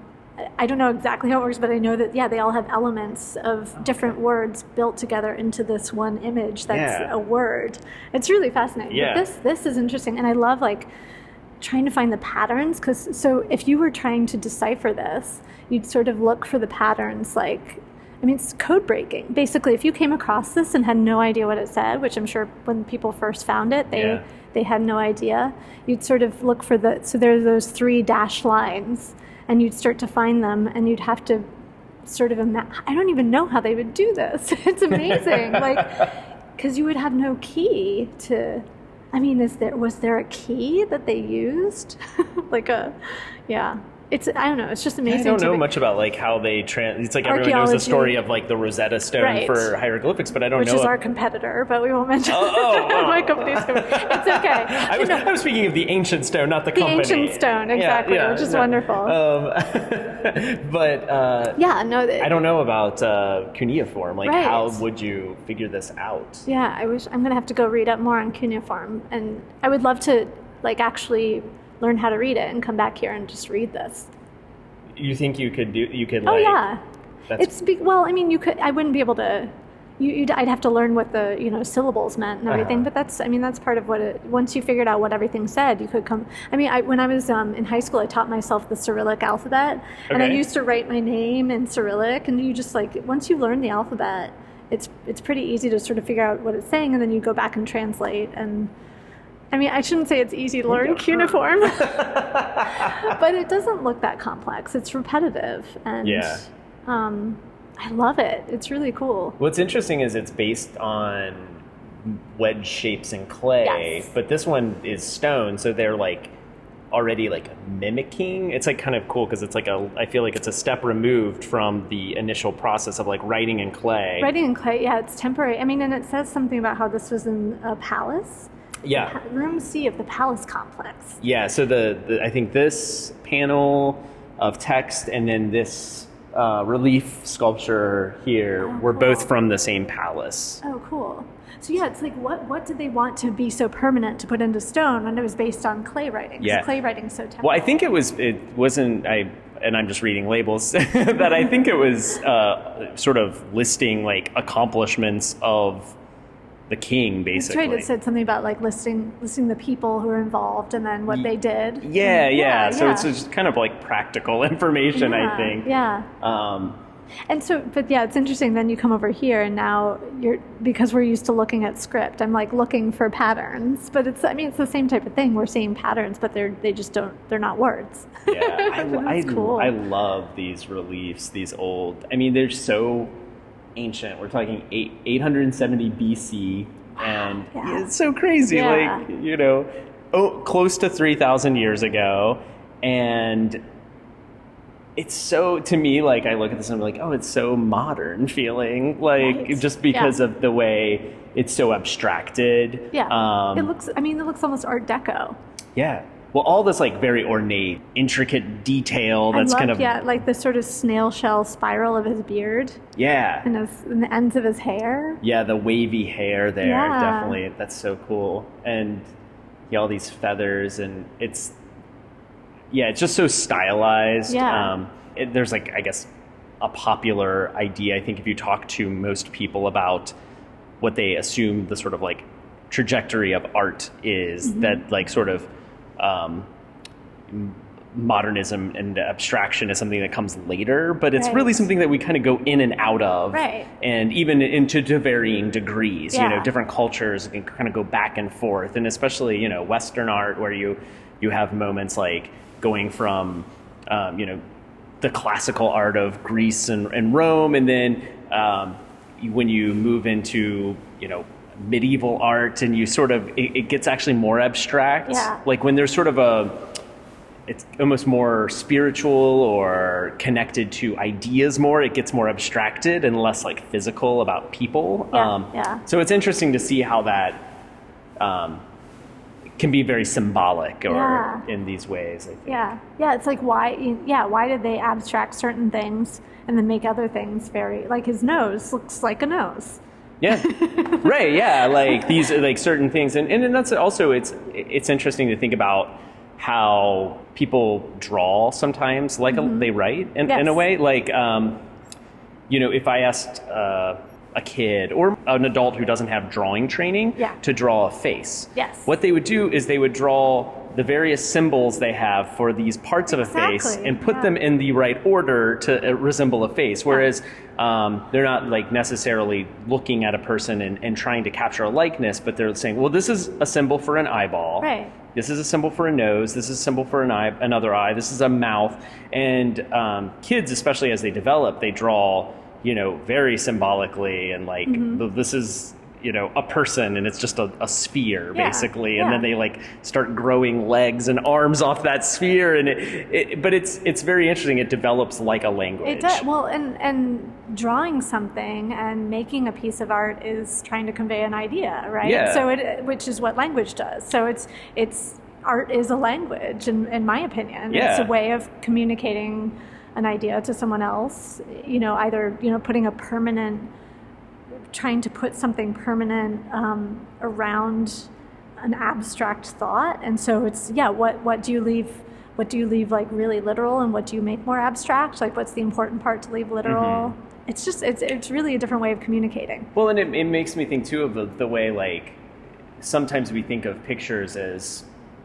I don't know exactly how it works, but I know that yeah, they all have elements of different words built together into this one image that's Yeah. a word. It's really fascinating. Yeah. But this this is interesting, and I love like trying to find the patterns because so if you were trying to decipher this you'd sort of look for the patterns like i mean it's code breaking. Basically if you came across this and had no idea what it said which i'm sure when people first found it they Yeah. they had no idea you'd sort of look for the so there's those three dash lines and you'd start to find them and you'd have to sort of i don't even know how they would do this. <laughs> It's amazing. <laughs> Like because you would have no key to i mean is there was there a key that they used? <laughs> Like a yeah it's I don't know. It's just amazing. I don't know much about like how they trans. It's like everyone knows the story of like the Rosetta Stone Right. for hieroglyphics, but I don't which know. is our competitor, but we won't mention Oh, <laughs> oh, <laughs> oh. my company's company. It's okay. <laughs> I was, I was speaking of the ancient stone, not the, The company. ancient stone, Yeah, exactly, yeah, which is no. wonderful. Um, but uh, yeah, no, th- I don't know about uh, cuneiform. Like, Right. how would you figure this out? Yeah, I wish I'm gonna have to go read up more on cuneiform, and I would love to like actually learn how to read it and come back here and just read this. You think you could do? You could Oh like? yeah, it's be- well. I mean, you could. I wouldn't be able to. You, you'd, I'd have to learn what the you know syllables meant and everything. Uh-huh. But that's. I mean, that's part of what it. Once you figured out what everything said, you could come. I mean, I, when I was um, in high school, I taught myself the Cyrillic alphabet, and I used to write my name in Cyrillic. And you just like once you learn the alphabet, it's it's pretty easy to sort of figure out what it's saying, and then you go back and translate and. I mean, I shouldn't say it's easy to learn <laughs> cuneiform, but it doesn't look that complex. It's repetitive, and Yeah. um, I love it. It's really cool. What's interesting is it's based on wedge shapes in clay, Yes. but this one is stone, so they're like already like mimicking. It's like kind of cool because it's like a. I feel like it's a step removed from the initial process of like writing in clay. Writing in clay, yeah, it's temporary. I mean, and it says something about how this was in a palace, Yeah, room C of the palace complex. yeah. So the, the I think this panel of text and then this uh, relief sculpture here Oh, were cool. both from the same palace. Oh, cool. So yeah, it's like what what did they want to be so permanent to put into stone when it was based on clay writing? Yeah. clay writing's so temporary. Well, I think it was. It wasn't. I and I'm just reading labels. <laughs> that I think it was uh, sort of listing like accomplishments of the king, basically. That's right. It said something about like listing listing the people who were involved and then what they did. yeah, yeah, So yeah. it's just kind of like practical <laughs> information, I think. Yeah. Um, And so, but yeah, it's interesting. Then you come over here, and now you're because we're used to looking at script. I'm like looking for patterns, but it's I mean it's the same type of thing. We're seeing patterns, but they're they just don't they're not words. yeah, I, <laughs> I, cool. I love these reliefs. These old. I mean, they're so ancient. We're talking eight, 870 BC, and Yeah. it's so crazy. Yeah. Like you know, oh, close to 3,000 years ago, and it's so to me like I look at this and I'm like, oh, it's so modern feeling, like Right. just because Yeah. of the way it's so abstracted. yeah, Um, it looks. I mean, it looks almost Art Deco. yeah. Well, all this like very ornate, intricate detail that's I love, kind of yeah, like the sort of snail shell spiral of his beard yeah. and, his, and the ends of his hair. Yeah, the wavy hair there, Yeah. definitely. That's so cool. And yeah, all these feathers, and it's yeah, it's just so stylized. Yeah. Um, it, there's like I guess a popular idea. I think if you talk to most people about what they assume the sort of like trajectory of art is, Mm-hmm. that like sort of um, modernism and abstraction is something that comes later, but it's Right. really something that we kind of go in and out of, Right. and even into to varying degrees. You know, different cultures can kind of go back and forth, and especially you know Western art where you you have moments like going from um, you know the classical art of Greece and, and Rome, and then um, when you move into you know medieval art, and you sort of it, it gets actually more abstract. Yeah. Like when there's sort of a it's almost more spiritual or connected to ideas more. It gets more abstracted and less like physical about people. Um, Yeah, yeah. So it's interesting to see how that um, can be very symbolic or Yeah. in these ways. I think. Yeah, yeah. It's like why? Yeah, why did they abstract certain things and then make other things very like his nose looks like a nose. Yeah, right. Yeah, like these are like certain things, and and that's also it's it's interesting to think about how people draw sometimes, like a, they write in, in a Mm-hmm. Way. Like, um, you know, if I asked uh, a kid or an adult who doesn't have drawing training Yeah. to draw a face, Yes. what they would do is they would draw the various symbols they have for these parts of a face and put yeah. them in the right order to uh, resemble a face. Whereas um, they're not like necessarily looking at a person and, and trying to capture a likeness, but they're saying, well, this is a symbol for an eyeball. Right. This is a symbol for a nose. This is a symbol for an eye, another eye. This is a mouth. And um, kids, especially as they develop, they draw, you know, very symbolically and like Mm-hmm. this is you know a person and it's just a, a sphere Yeah, basically and yeah. then they like start growing legs and arms off that sphere and it, it but it's it's very interesting it develops like a language It does well, and and drawing something and making a piece of art is trying to convey an idea, right? Yeah. So it, which is what language does. So it's it's art is a language, in, in my opinion. yeah. It's a way of communicating an idea to someone else. You know, either you know putting a permanent, trying to put something permanent um, around an abstract thought, and so it's yeah. What what do you leave? What do you leave like really literal, and what do you make more abstract? Like, what's the important part to leave literal? It's just it's it's really a different way of communicating. Well, and it, it makes me think too of the, the way like sometimes we think of pictures as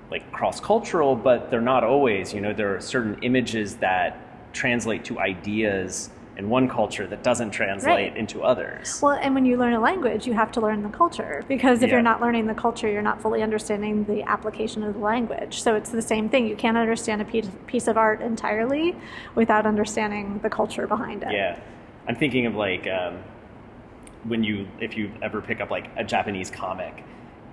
like cross cultural, but they're not always. You know, there are certain images that translate to ideas in one culture that doesn't translate Right. into others. Well, and when you learn a language, you have to learn the culture because if Yeah. you're not learning the culture, you're not fully understanding the application of the language. So it's the same thing. You can't understand a piece, piece of art entirely without understanding the culture behind it. Yeah, I'm thinking of like um, when you if you ever pick up like a Japanese comic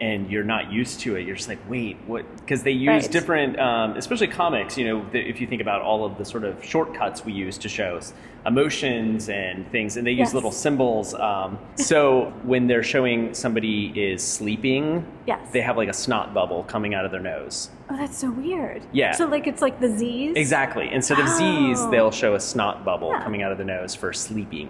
and you're not used to it, you're just like, wait, what? Because they use Right. different, um, especially comics. You know, the, if you think about all of the sort of shortcuts we use to show emotions and things, and they use Yes. little symbols. Um, so when they're showing somebody is sleeping, Yes. they have like a snot bubble coming out of their nose. Oh, that's so weird. Yeah. So like it's like the Z's. Exactly. Instead of Z's, Oh. they'll show a snot bubble Yeah. coming out of the nose for sleeping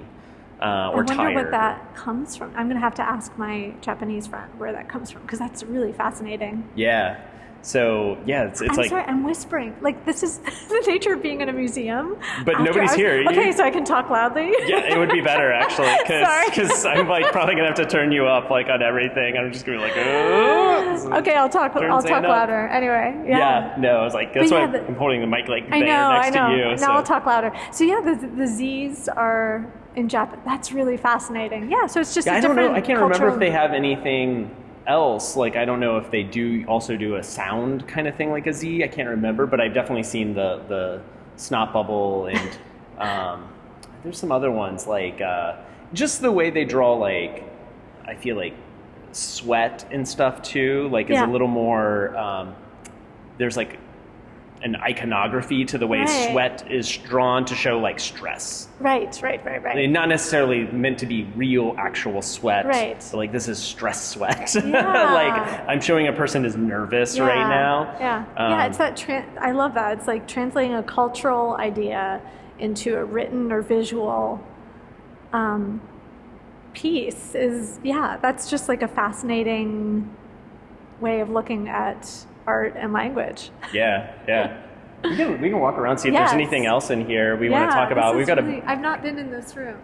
uh, I wonder tired. what that comes from. I'm gonna have to ask my Japanese friend where that comes from because that's really fascinating. Yeah. So yeah, it's, it's I'm like sorry, I'm whispering. Like this is <laughs> the nature of being in a museum. But After nobody's I was- here. You- Okay, so I can talk loudly. yeah, it would be better actually because <laughs> I'm like probably gonna have to turn you up like on everything. I'm just gonna be like, oh. Okay, I'll talk. I'll talk up. louder. Anyway, yeah. Yeah. no, I was like, that's But why yeah, the- I'm holding the mic like I there know. next I know. to you. now so. I'll talk louder. So yeah, the the Z's are in Japan. That's really fascinating. Yeah. So it's just. Yeah, I don't know. I can't remember if they have anything else. Like, I don't know if they do also do a sound kind of thing like a Z. I can't remember, but I've definitely seen the the snot bubble and um, there's some other ones like uh, just the way they draw. Like, I feel like sweat and stuff too. Like, is a little more. Um, there's like an iconography to the way Right. sweat is drawn to show like stress. Right. Right. Right. Right. And not necessarily meant to be real, actual sweat. Right. So like this is stress sweat. <laughs> Yeah. like I'm showing a person is nervous right now. Yeah, Um, yeah. It's that. Tra- I love that. It's like translating a cultural idea into a written or visual um, piece. Is yeah. That's just like a fascinating way of looking at art and language. Yeah, yeah. <laughs> We can, we can walk around see if Yes. there's anything else in here we want to talk about. We've got a really- I've not been in this room.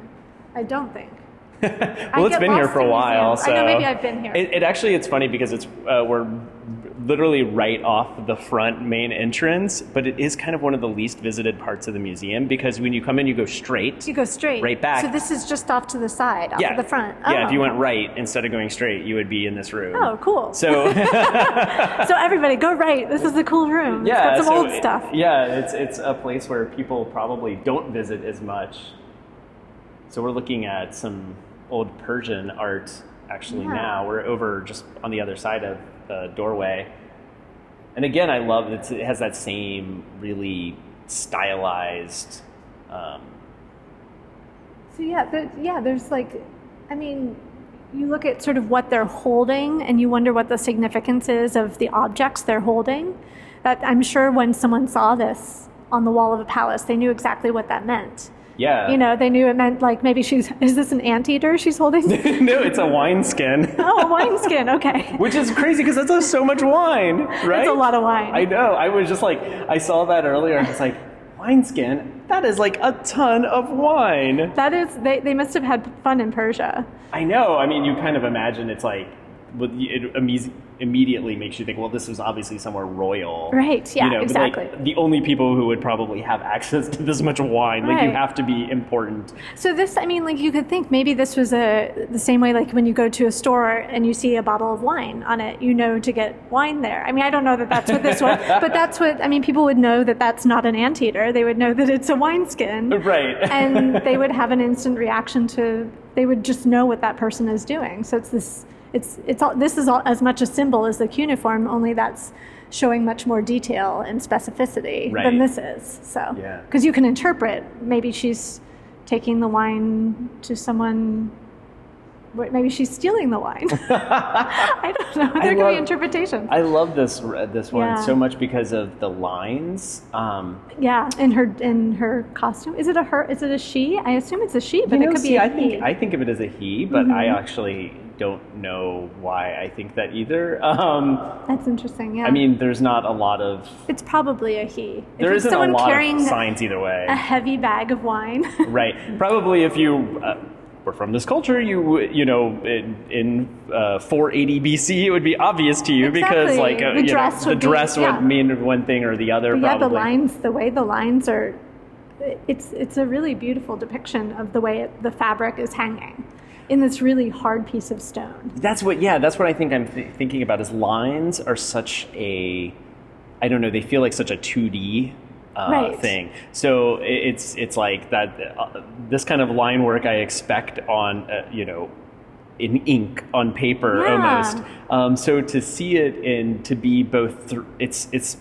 I don't think. <laughs> well, I it's been here for a while. So I know, maybe I've been here. It, it actually it's funny because it's uh, we're literally right off the front main entrance, but it is kind of one of the least visited parts of the museum because when you come in, you go straight. You go straight. Right back. So this is just off to the side, off yeah, to the front. Yeah, Oh. if you oh. went right instead of going straight, you would be in this room. Oh, cool. So <laughs> <laughs> so everybody, go right. This is a cool room. yeah, it's got some so old it- stuff. Yeah, it's it's a place where people probably don't visit as much. So we're looking at some old Persian art actually Yeah. now. We're over just on the other side of the doorway. And again, I love that it has that same really stylized um, So yeah, there, yeah. There's like, I mean, you look at sort of what they're holding, and you wonder what the significance is of the objects they're holding. That I'm sure when someone saw this on the wall of a palace, they knew exactly what that meant. Yeah. You know, they knew it meant like maybe she's is this an anteater she's holding? <laughs> no, it's a wineskin. oh, a wineskin. Okay, <laughs> Which is crazy because that's so much wine, right? that's a lot of wine. I know. I was just like, I saw that earlier. I was like, wineskin? That is like a ton of wine. that is, they they must have had fun in Persia. I know. I mean, you kind of imagine it's like well, it imme- immediately makes you think, well, this was obviously somewhere royal, Right, yeah, you know, exactly. like, the only people who would probably have access to this much wine, like you have to be important. So this, I mean, like you could think maybe this was a the same way like when you go to a store and you see a bottle of wine on it, you know to get wine there. I mean, I don't know that that's what this was, <laughs> but that's what I mean. People would know that that's not an anteater. They would know that it's a wineskin, <laughs> Right. and they <laughs> would have an instant reaction to. They would just know what that person is doing. So it's this. It's it's all. This is all, as much a symbol as the cuneiform, only that's showing much more detail and specificity Right. than this is. So Yeah. because you can interpret maybe she's taking the wine to someone maybe she's stealing the wine <laughs> i don't know there could love- be interpretations I love this this one Yeah. so much because of the lines. Um, yeah in her in her costume is it a her is it a she i assume it's a she but you it could see, be a I think he. I think of it as a he, but I Mm-hmm. actually don't know why I think that either. Um, that's interesting yeah I mean, there's not a lot of it's probably a he there if isn't a lot carrying of signs either way. a heavy bag of wine <laughs> right. Probably if you uh, were from this culture, you you know in, in uh, 480 BC, it would be obvious to you because like uh, The you know, dress the would be- dress yeah. would mean one thing or the other. But yeah, the lines, the way the lines are, it's it's a really beautiful depiction of the way it, the fabric is hanging in this really hard piece of stone. That's what, yeah, that's what I think I'm th- thinking about. Is lines are such a, I don't know, they feel like such a 2D uh, Right. thing. So it's it's like that. Uh, this kind of line work I expect on, uh, you know, in ink on paper Yeah. almost. Um, so to see it and to be both, th- it's it's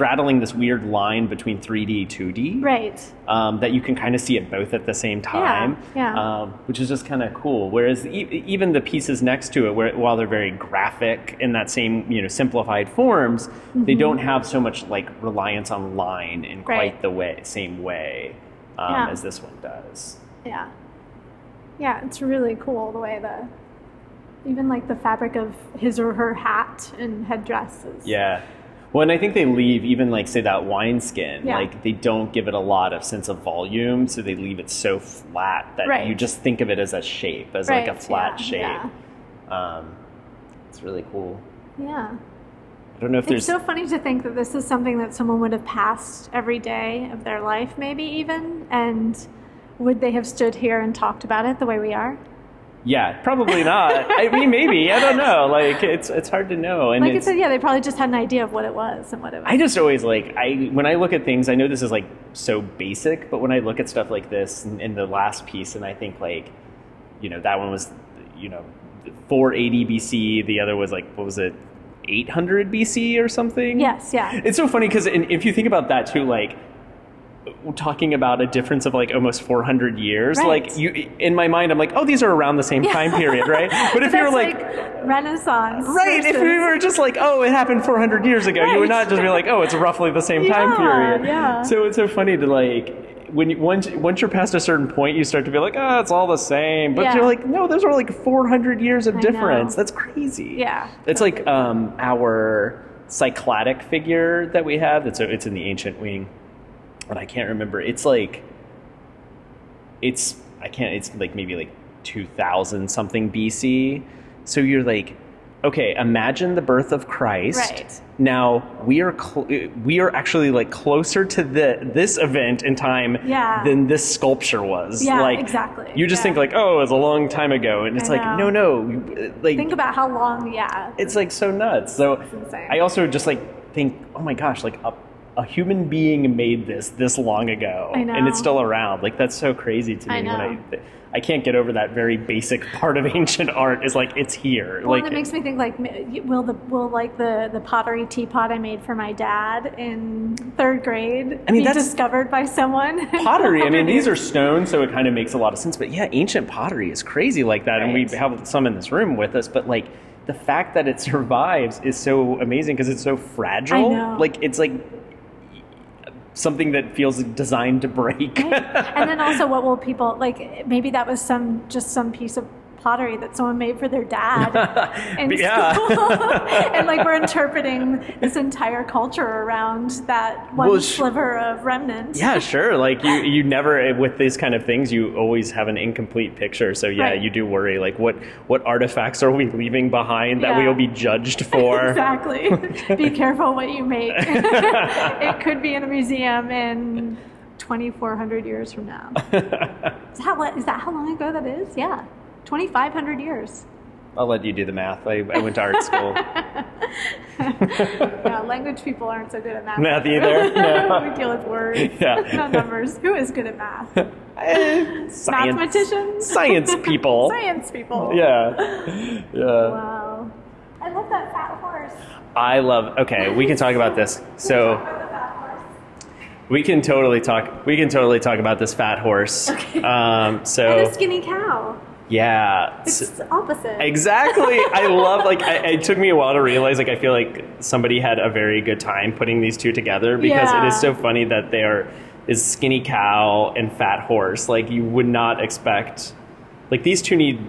straddling this weird line between 3D 2D Right. um, that you can kind of see it both at the same time, yeah. Um, which is just kind of cool. Whereas e- even the pieces next to it, where, while they're very graphic in that same you know simplified forms, they don't have so much like reliance on line in quite Mm-hmm. Right. the way same way um, Yeah. as this one does. Yeah. Yeah, it's really cool the way the even like the fabric of his or her hat and headdress is. Yeah. Well, and I think they leave even like say that wineskin, Yeah. like they don't give it a lot of sense of volume, so they leave it so flat that Right. you just think of it as a shape, as like a flat yeah, shape. yeah. Um, it's really cool. Yeah. I don't know if It's there's so funny to think that this is something that someone would have passed every day of their life, maybe even, and would they have stood here and talked about it the way we are? Yeah, probably not. I mean, maybe I don't know. Like it's it's hard to know, and Like I said, yeah, they probably just had an idea of what it was and what it was. I just always like I when I look at things, I know this is like so basic, but when I look at stuff like this in, in the last piece, and I think like, you know, that one was, you know, 480 BC. The other was like what was it, 800 BC or something? yes, yeah. It's so funny because if you think about that too, like talking about a difference of like almost 400 years, Right. like you in my mind, I'm like, oh, these are around the same time period, <laughs> right? But if you were That's like, Renaissance. Right. If versus- we were just like, oh, it happened 400 years ago, you would not just be like, oh, it's roughly the same time period. yeah. So it's so funny to like. When you, once once you're past a certain point, you start to be like, oh, it's all the same. But Yeah. you're like, no, those are like 400 years of I difference. know. That's crazy. Yeah, It's like um, our Cycladic figure that we have. It's a, it's in the ancient wing, and I can't remember. It's like it's I can't. It's like maybe like 2000 something BC. So you're like, okay, imagine the birth of Christ. Right. Now we are cl- we are actually like closer to the this event in time Yeah. than this sculpture was. Yeah, like, exactly. You just Yeah. think like, oh, it's a long time ago, and it's I like, know. no, no, like Think about how long, yeah. it's like so nuts. So. I also just like think, oh my gosh, like a, a human being made this this long ago, I know. and it's still around. Like that's so crazy to me. I know. When I I can't get over that very basic <laughs> part of ancient art is like it's here. Well, like it makes me think like, will the will like the the pottery teapot I made for my dad in third grade I mean, be that's- discovered by someone? <laughs> pottery. I mean, these are stones so it kind of makes a lot of sense. But yeah, ancient pottery is crazy like that, and we have some in this room with us. But like the fact that it <laughs> survives is so amazing because it's so fragile. know. Like it's like something that feels designed to break. and then <laughs> also, what will people like? Maybe that was some just some piece of pottery that someone made for their dad <laughs> in Yeah. school. <laughs> and like we're interpreting this entire culture around that one Well, sliver of remnant. Yeah, <laughs> sure. Like you, you never with these kind of things, you always have an incomplete picture. So yeah, Right. you do worry. Like what what artifacts are we leaving behind that we will be judged for? Exactly. Be careful what you make. it could be in a museum in 2,400 years from now. Is that, what, is that how long ago that is? Yeah. 2,500 years. I'll let you do the math. I, I went to art school. <laughs> Yeah, language people aren't so good at math. Math either, <laughs> no. we deal with words, <laughs> Yeah. not numbers. Who is good at math? Eh, Science. Mathematicians? Science people. Science people. Yeah. Yeah. Wow. I love that fat horse. I love. Okay, we can talk about this. So Love the fat horse. we can totally talk. We can totally talk about this fat horse. Okay. Um. And So a skinny cow. Yeah. It's opposite. Exactly. I <laughs> love like I, it took me a while to realize like I feel like somebody had a very good time putting these two together because it Yeah. is so funny that they are is skinny cow and fat horse. Like you would not expect like these two need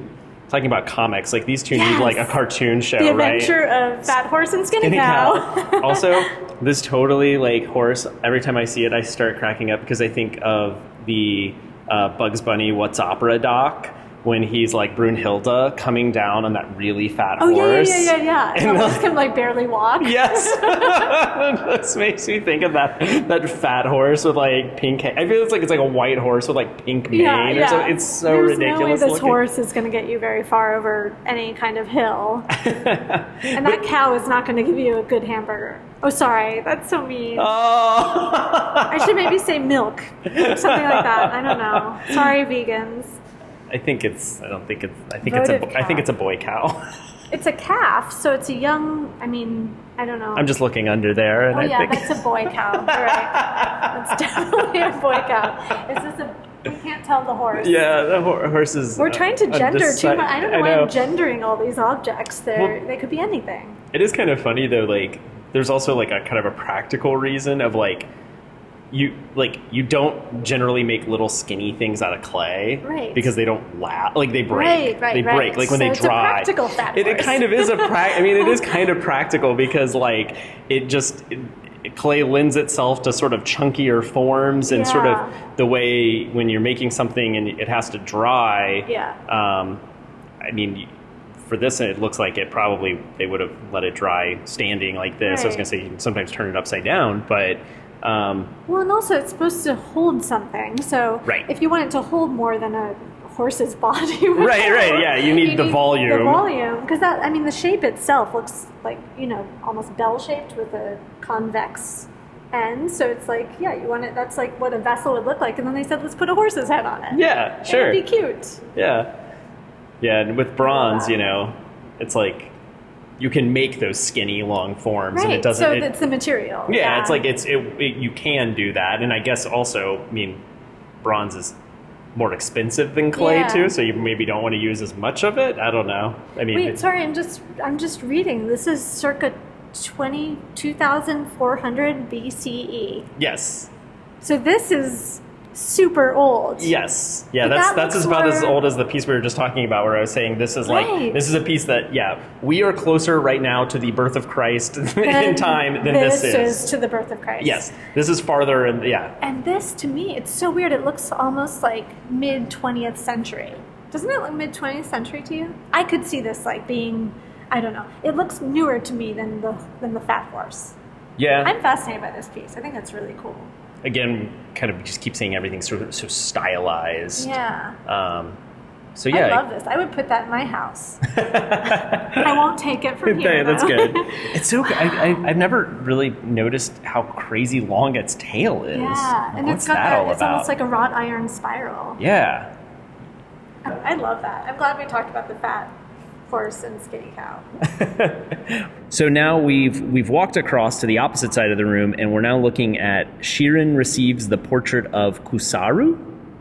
talking about comics, like these two need like a cartoon show, the right? adventure of fat horse and skinny, Skinny cow. cow. <laughs> also, this totally like horse. Every time I see it, I start cracking up because I think of the uh, Bugs Bunny "What's Opera" doc when he's like Brunhilde coming down on that really fat oh yeah, yeah, horse. yeah, yeah, yeah. It <laughs> And, almost uh, can like barely walk. <laughs> Yes, <laughs> this makes me think of that that fat horse with like pink. Ha- I feel it's like it's like a white horse with like pink mane Yeah, or yeah. something. It's so There's ridiculous. no way this looking. horse is going to get you very far over any kind of hill, and that cow is not going to give you a good hamburger. Oh, sorry, that's so mean. Oh. I should maybe say milk, something like that. I don't know. Sorry, vegans. I think it's. I don't think it's. I think it's a. Voted I think it's a boy cow. <laughs> It's a calf, so it's a young. I mean, I don't know. I'm just looking under there, and Oh I yeah, think that's a boy cow. You're right. That's <laughs> definitely a boy cow. It's just a. We can't tell the horse. Yeah, the horse is. We're trying to uh, gender too much. I don't know why know. I'm gendering all these objects. They're, Well- they could be anything. It is kind of funny though. Like, there's also like a kind of a practical reason of like, you like you don't generally make little skinny things out of clay, Right. Because they don't last. Like they break. Right, right, they right. break. Like when So they it's a dry. practical fat it, it kind of is a prac. I mean, it is kind of practical because like it just. It, clay lends itself to sort of chunkier forms and sort of the way when you're making something and it has to dry Yeah. um, I mean, for this, it looks like it probably they would have let it dry standing like this. I was going to say you can sometimes turn it upside down, but um, Well, and also it's supposed to hold something. So Right. if you want it to hold more than a horse's <laughs> body, Right, right, yeah, you need the volume. The volume, because that I mean, the shape itself looks like you know almost bell shaped with a convex end. So it's like yeah, you want it. That's like what a vessel would look like. And then they said let's put a horse's head on it. yeah, sure, It'd be cute. yeah, yeah. And with bronze, you know, it's like you can make those skinny long forms, and it doesn't. so it- it's the material. yeah, it's like it's it, it, you can do that, and I guess also, I mean, bronze is more expensive than clay Yeah. too, so you maybe don't want to use as much of it. I don't know. I mean, Wait, sorry, I'm just I'm just reading. This is circa 20, 2400 BCE. yes. So this is super old. Yes. Yeah, But that's that that's about as old as the piece we were just talking about where I was saying this is like Right. this is a piece that yeah, we are closer right now to the birth of Christ <laughs> in time than this, is. to the birth of Christ. Yes. This is farther and yeah. And this, to me, it's so weird. It looks almost like mid 20th century. Doesn't it look mid 20th century to you? I could see this like being, I don't know. It looks newer to me than the than the Fat Horse. Yeah. I'm fascinated by this piece. I think that's really cool. Again, kind of just keep saying everything sort of so stylized. Yeah. Um so yeah. I love this. I would put that in my house. <laughs> I won't take it from <laughs> here. That's though. good. <laughs> It's so. I, I, I've never really noticed how crazy long its tail is. Yeah, and What's it's got that that. all It's about? almost like a wrought iron spiral. yeah. I love that. I'm glad we talked about the fat horse and skinny cow. <laughs> So now we've we've walked across to the opposite side of the room, and we're now looking at Shirin receives the portrait of Kusaru.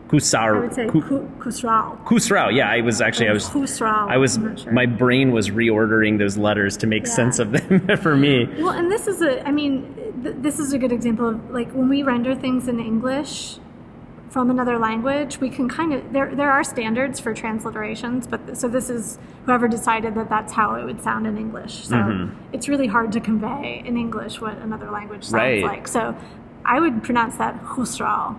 Kusaru. I would say Ku- ku- kusrao. Kusrao. Yeah, I was actually I was Kusrao. I was sure. my brain was reordering those letters to make Yeah. sense of them <laughs> for me. Well, and this is a, I mean, th- this is a good example of like when we render things in English, from another language, we can kind of there there are standards for transliterations, but so this is whoever decided that that's how it would sound in English. So Mm-hmm. it's really hard to convey in English what another language sounds Right. like. So I would pronounce that husral,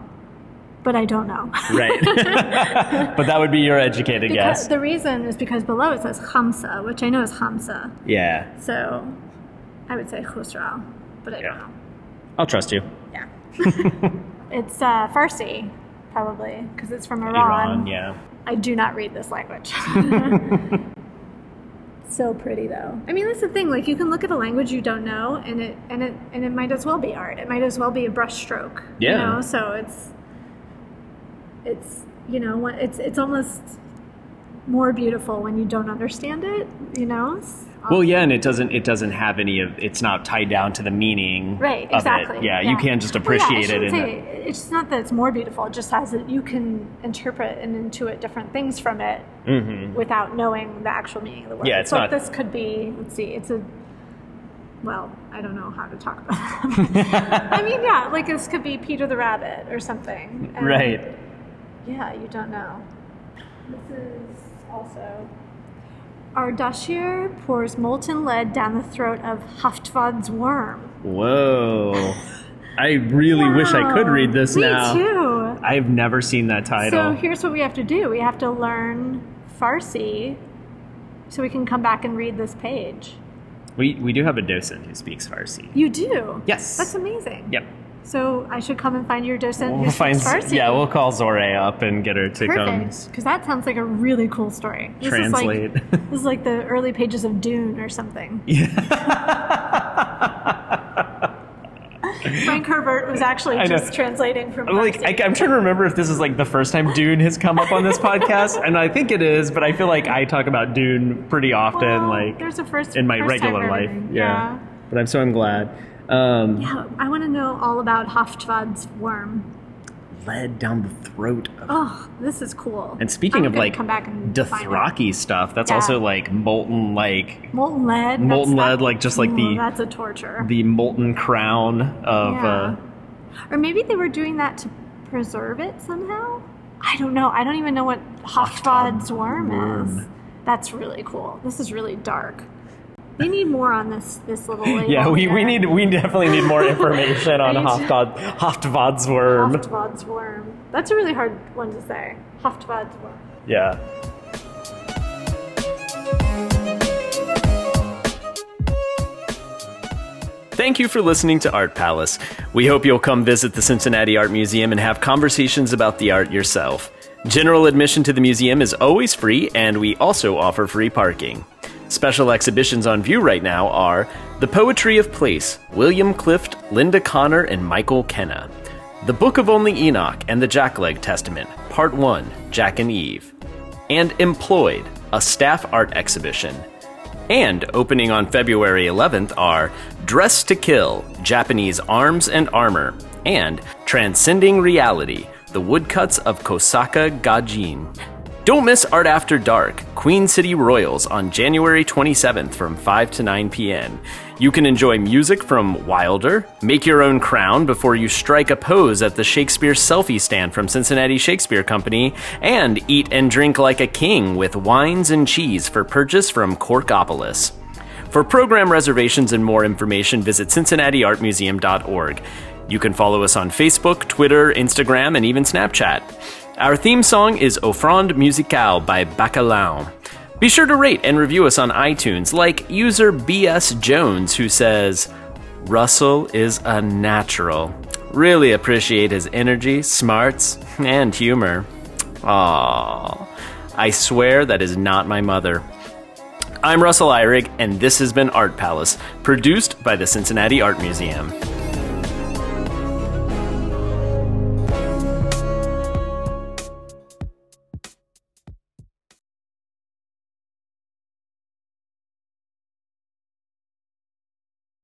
but I don't know. Right. <laughs> but that would be your educated Because guess. the reason is because below it says Hamsa, which I know is Hamsa. Yeah. So I would say Khusrau, but I Yeah. don't know. I'll trust you. Yeah. <laughs> it's uh, Farsi, probably, because it's from Iran. Iran, yeah. I do not read this language. <laughs> <laughs> so pretty though. I mean, that's the thing. Like, you can look at a language you don't know, and it and it and it might as well be art. It might as well be a brush stroke. You know, so it's it's you know it's it's almost more beautiful when you don't understand it. You know. Well, um, yeah, and it doesn't it doesn't have any of it's not tied down to the meaning Right, of exactly. it. Yeah, you can't just Well, appreciate yeah, I it It's not that it's more beautiful. It just has that You can interpret and intuit different things from it Mhm. without knowing the actual meaning of the word. Yeah, it's so not- This could be. Let's see. It's a. Well, I don't know how to talk about that. <laughs> I mean, yeah, like this could be Peter the Rabbit or something. And, Right. Yeah, you don't know. This is also. Ardashir pours molten lead down the throat of Haftvad's worm. Whoa. <laughs> I really wish I could read this Me now. too. I've never seen that title. So here's what we have to do. We have to learn Farsi so we can come back and read this page. we we do have a docent who speaks Farsi. You do? Yes. That's amazing. Yep. So I should come and find your docent We'll speaks find Farsi. yeah, we'll call Zore up and get her to come Perfect. Because that sounds like a really cool story. This translate. Is like, this is like the early pages of Dune or something. <laughs> <laughs> Frank Herbert was actually just translating from I'm like I, I'm trying to remember if this is like the first time Dune has come up on this podcast, and I think it is. But I feel like I talk about Dune pretty often, Well, like there's a first in my first regular life. everything. Yeah. But I'm so I'm glad. Um, Yeah, I want to know all about Haftvad's worm. Led down the throat of. Oh, this is cool. And speaking I'm of like come back and. Dothraki stuff, that's Yeah. also like molten, like molten lead, Molten lead, that- like, just like the- that's a torture. the molten crown of. Yeah. Uh, or maybe they were doing that to preserve it somehow. I don't know. I don't even know what Haftvad's worm, is. That's really cool. This is really dark. They need more on this this little. <laughs> Yeah, we, we need we definitely need more information on <laughs> I need to- Hoftvad, Hoftvad's worm. Haftvad's worm. That's a really hard one to say. Haftvad's worm. Yeah. Thank you for listening to Art Palace. We hope you'll come visit the Cincinnati Art Museum and have conversations about the art yourself. General admission to the museum is always free, and we also offer free parking. Special exhibitions on view right now are The Poetry of Place, William Clift, Linda Connor, and Michael Kenna. The Book of Only Enoch and the Jackleg Testament, Part 1, Jack and Eve. And Employed, a staff art exhibition. And opening on February 11th are Dress to Kill, Japanese Arms and Armor, and Transcending Reality, the woodcuts of Kosaka Gajin. Don't miss Art After Dark, Queen City Royals on January 27th from 5 to 9 p.m. You can enjoy music from Wilder, make your own crown before you strike a pose at the Shakespeare selfie stand from Cincinnati Shakespeare Company, and eat and drink like a king with wines and cheese for purchase from Corkopolis. For program reservations and more information, visit cincinnatiartmuseum.org. You can follow us on Facebook, Twitter, Instagram, and even Snapchat. Our theme song is Offrande Musicale by Bacalao. Be sure to rate and review us on iTunes, like user BS Jones, who says, Russell is a natural. Really appreciate his energy, smarts, and humor. Aww. I swear that is not my mother. I'm Russell Eyrig, and this has been Art Palace, produced by the Cincinnati Art Museum.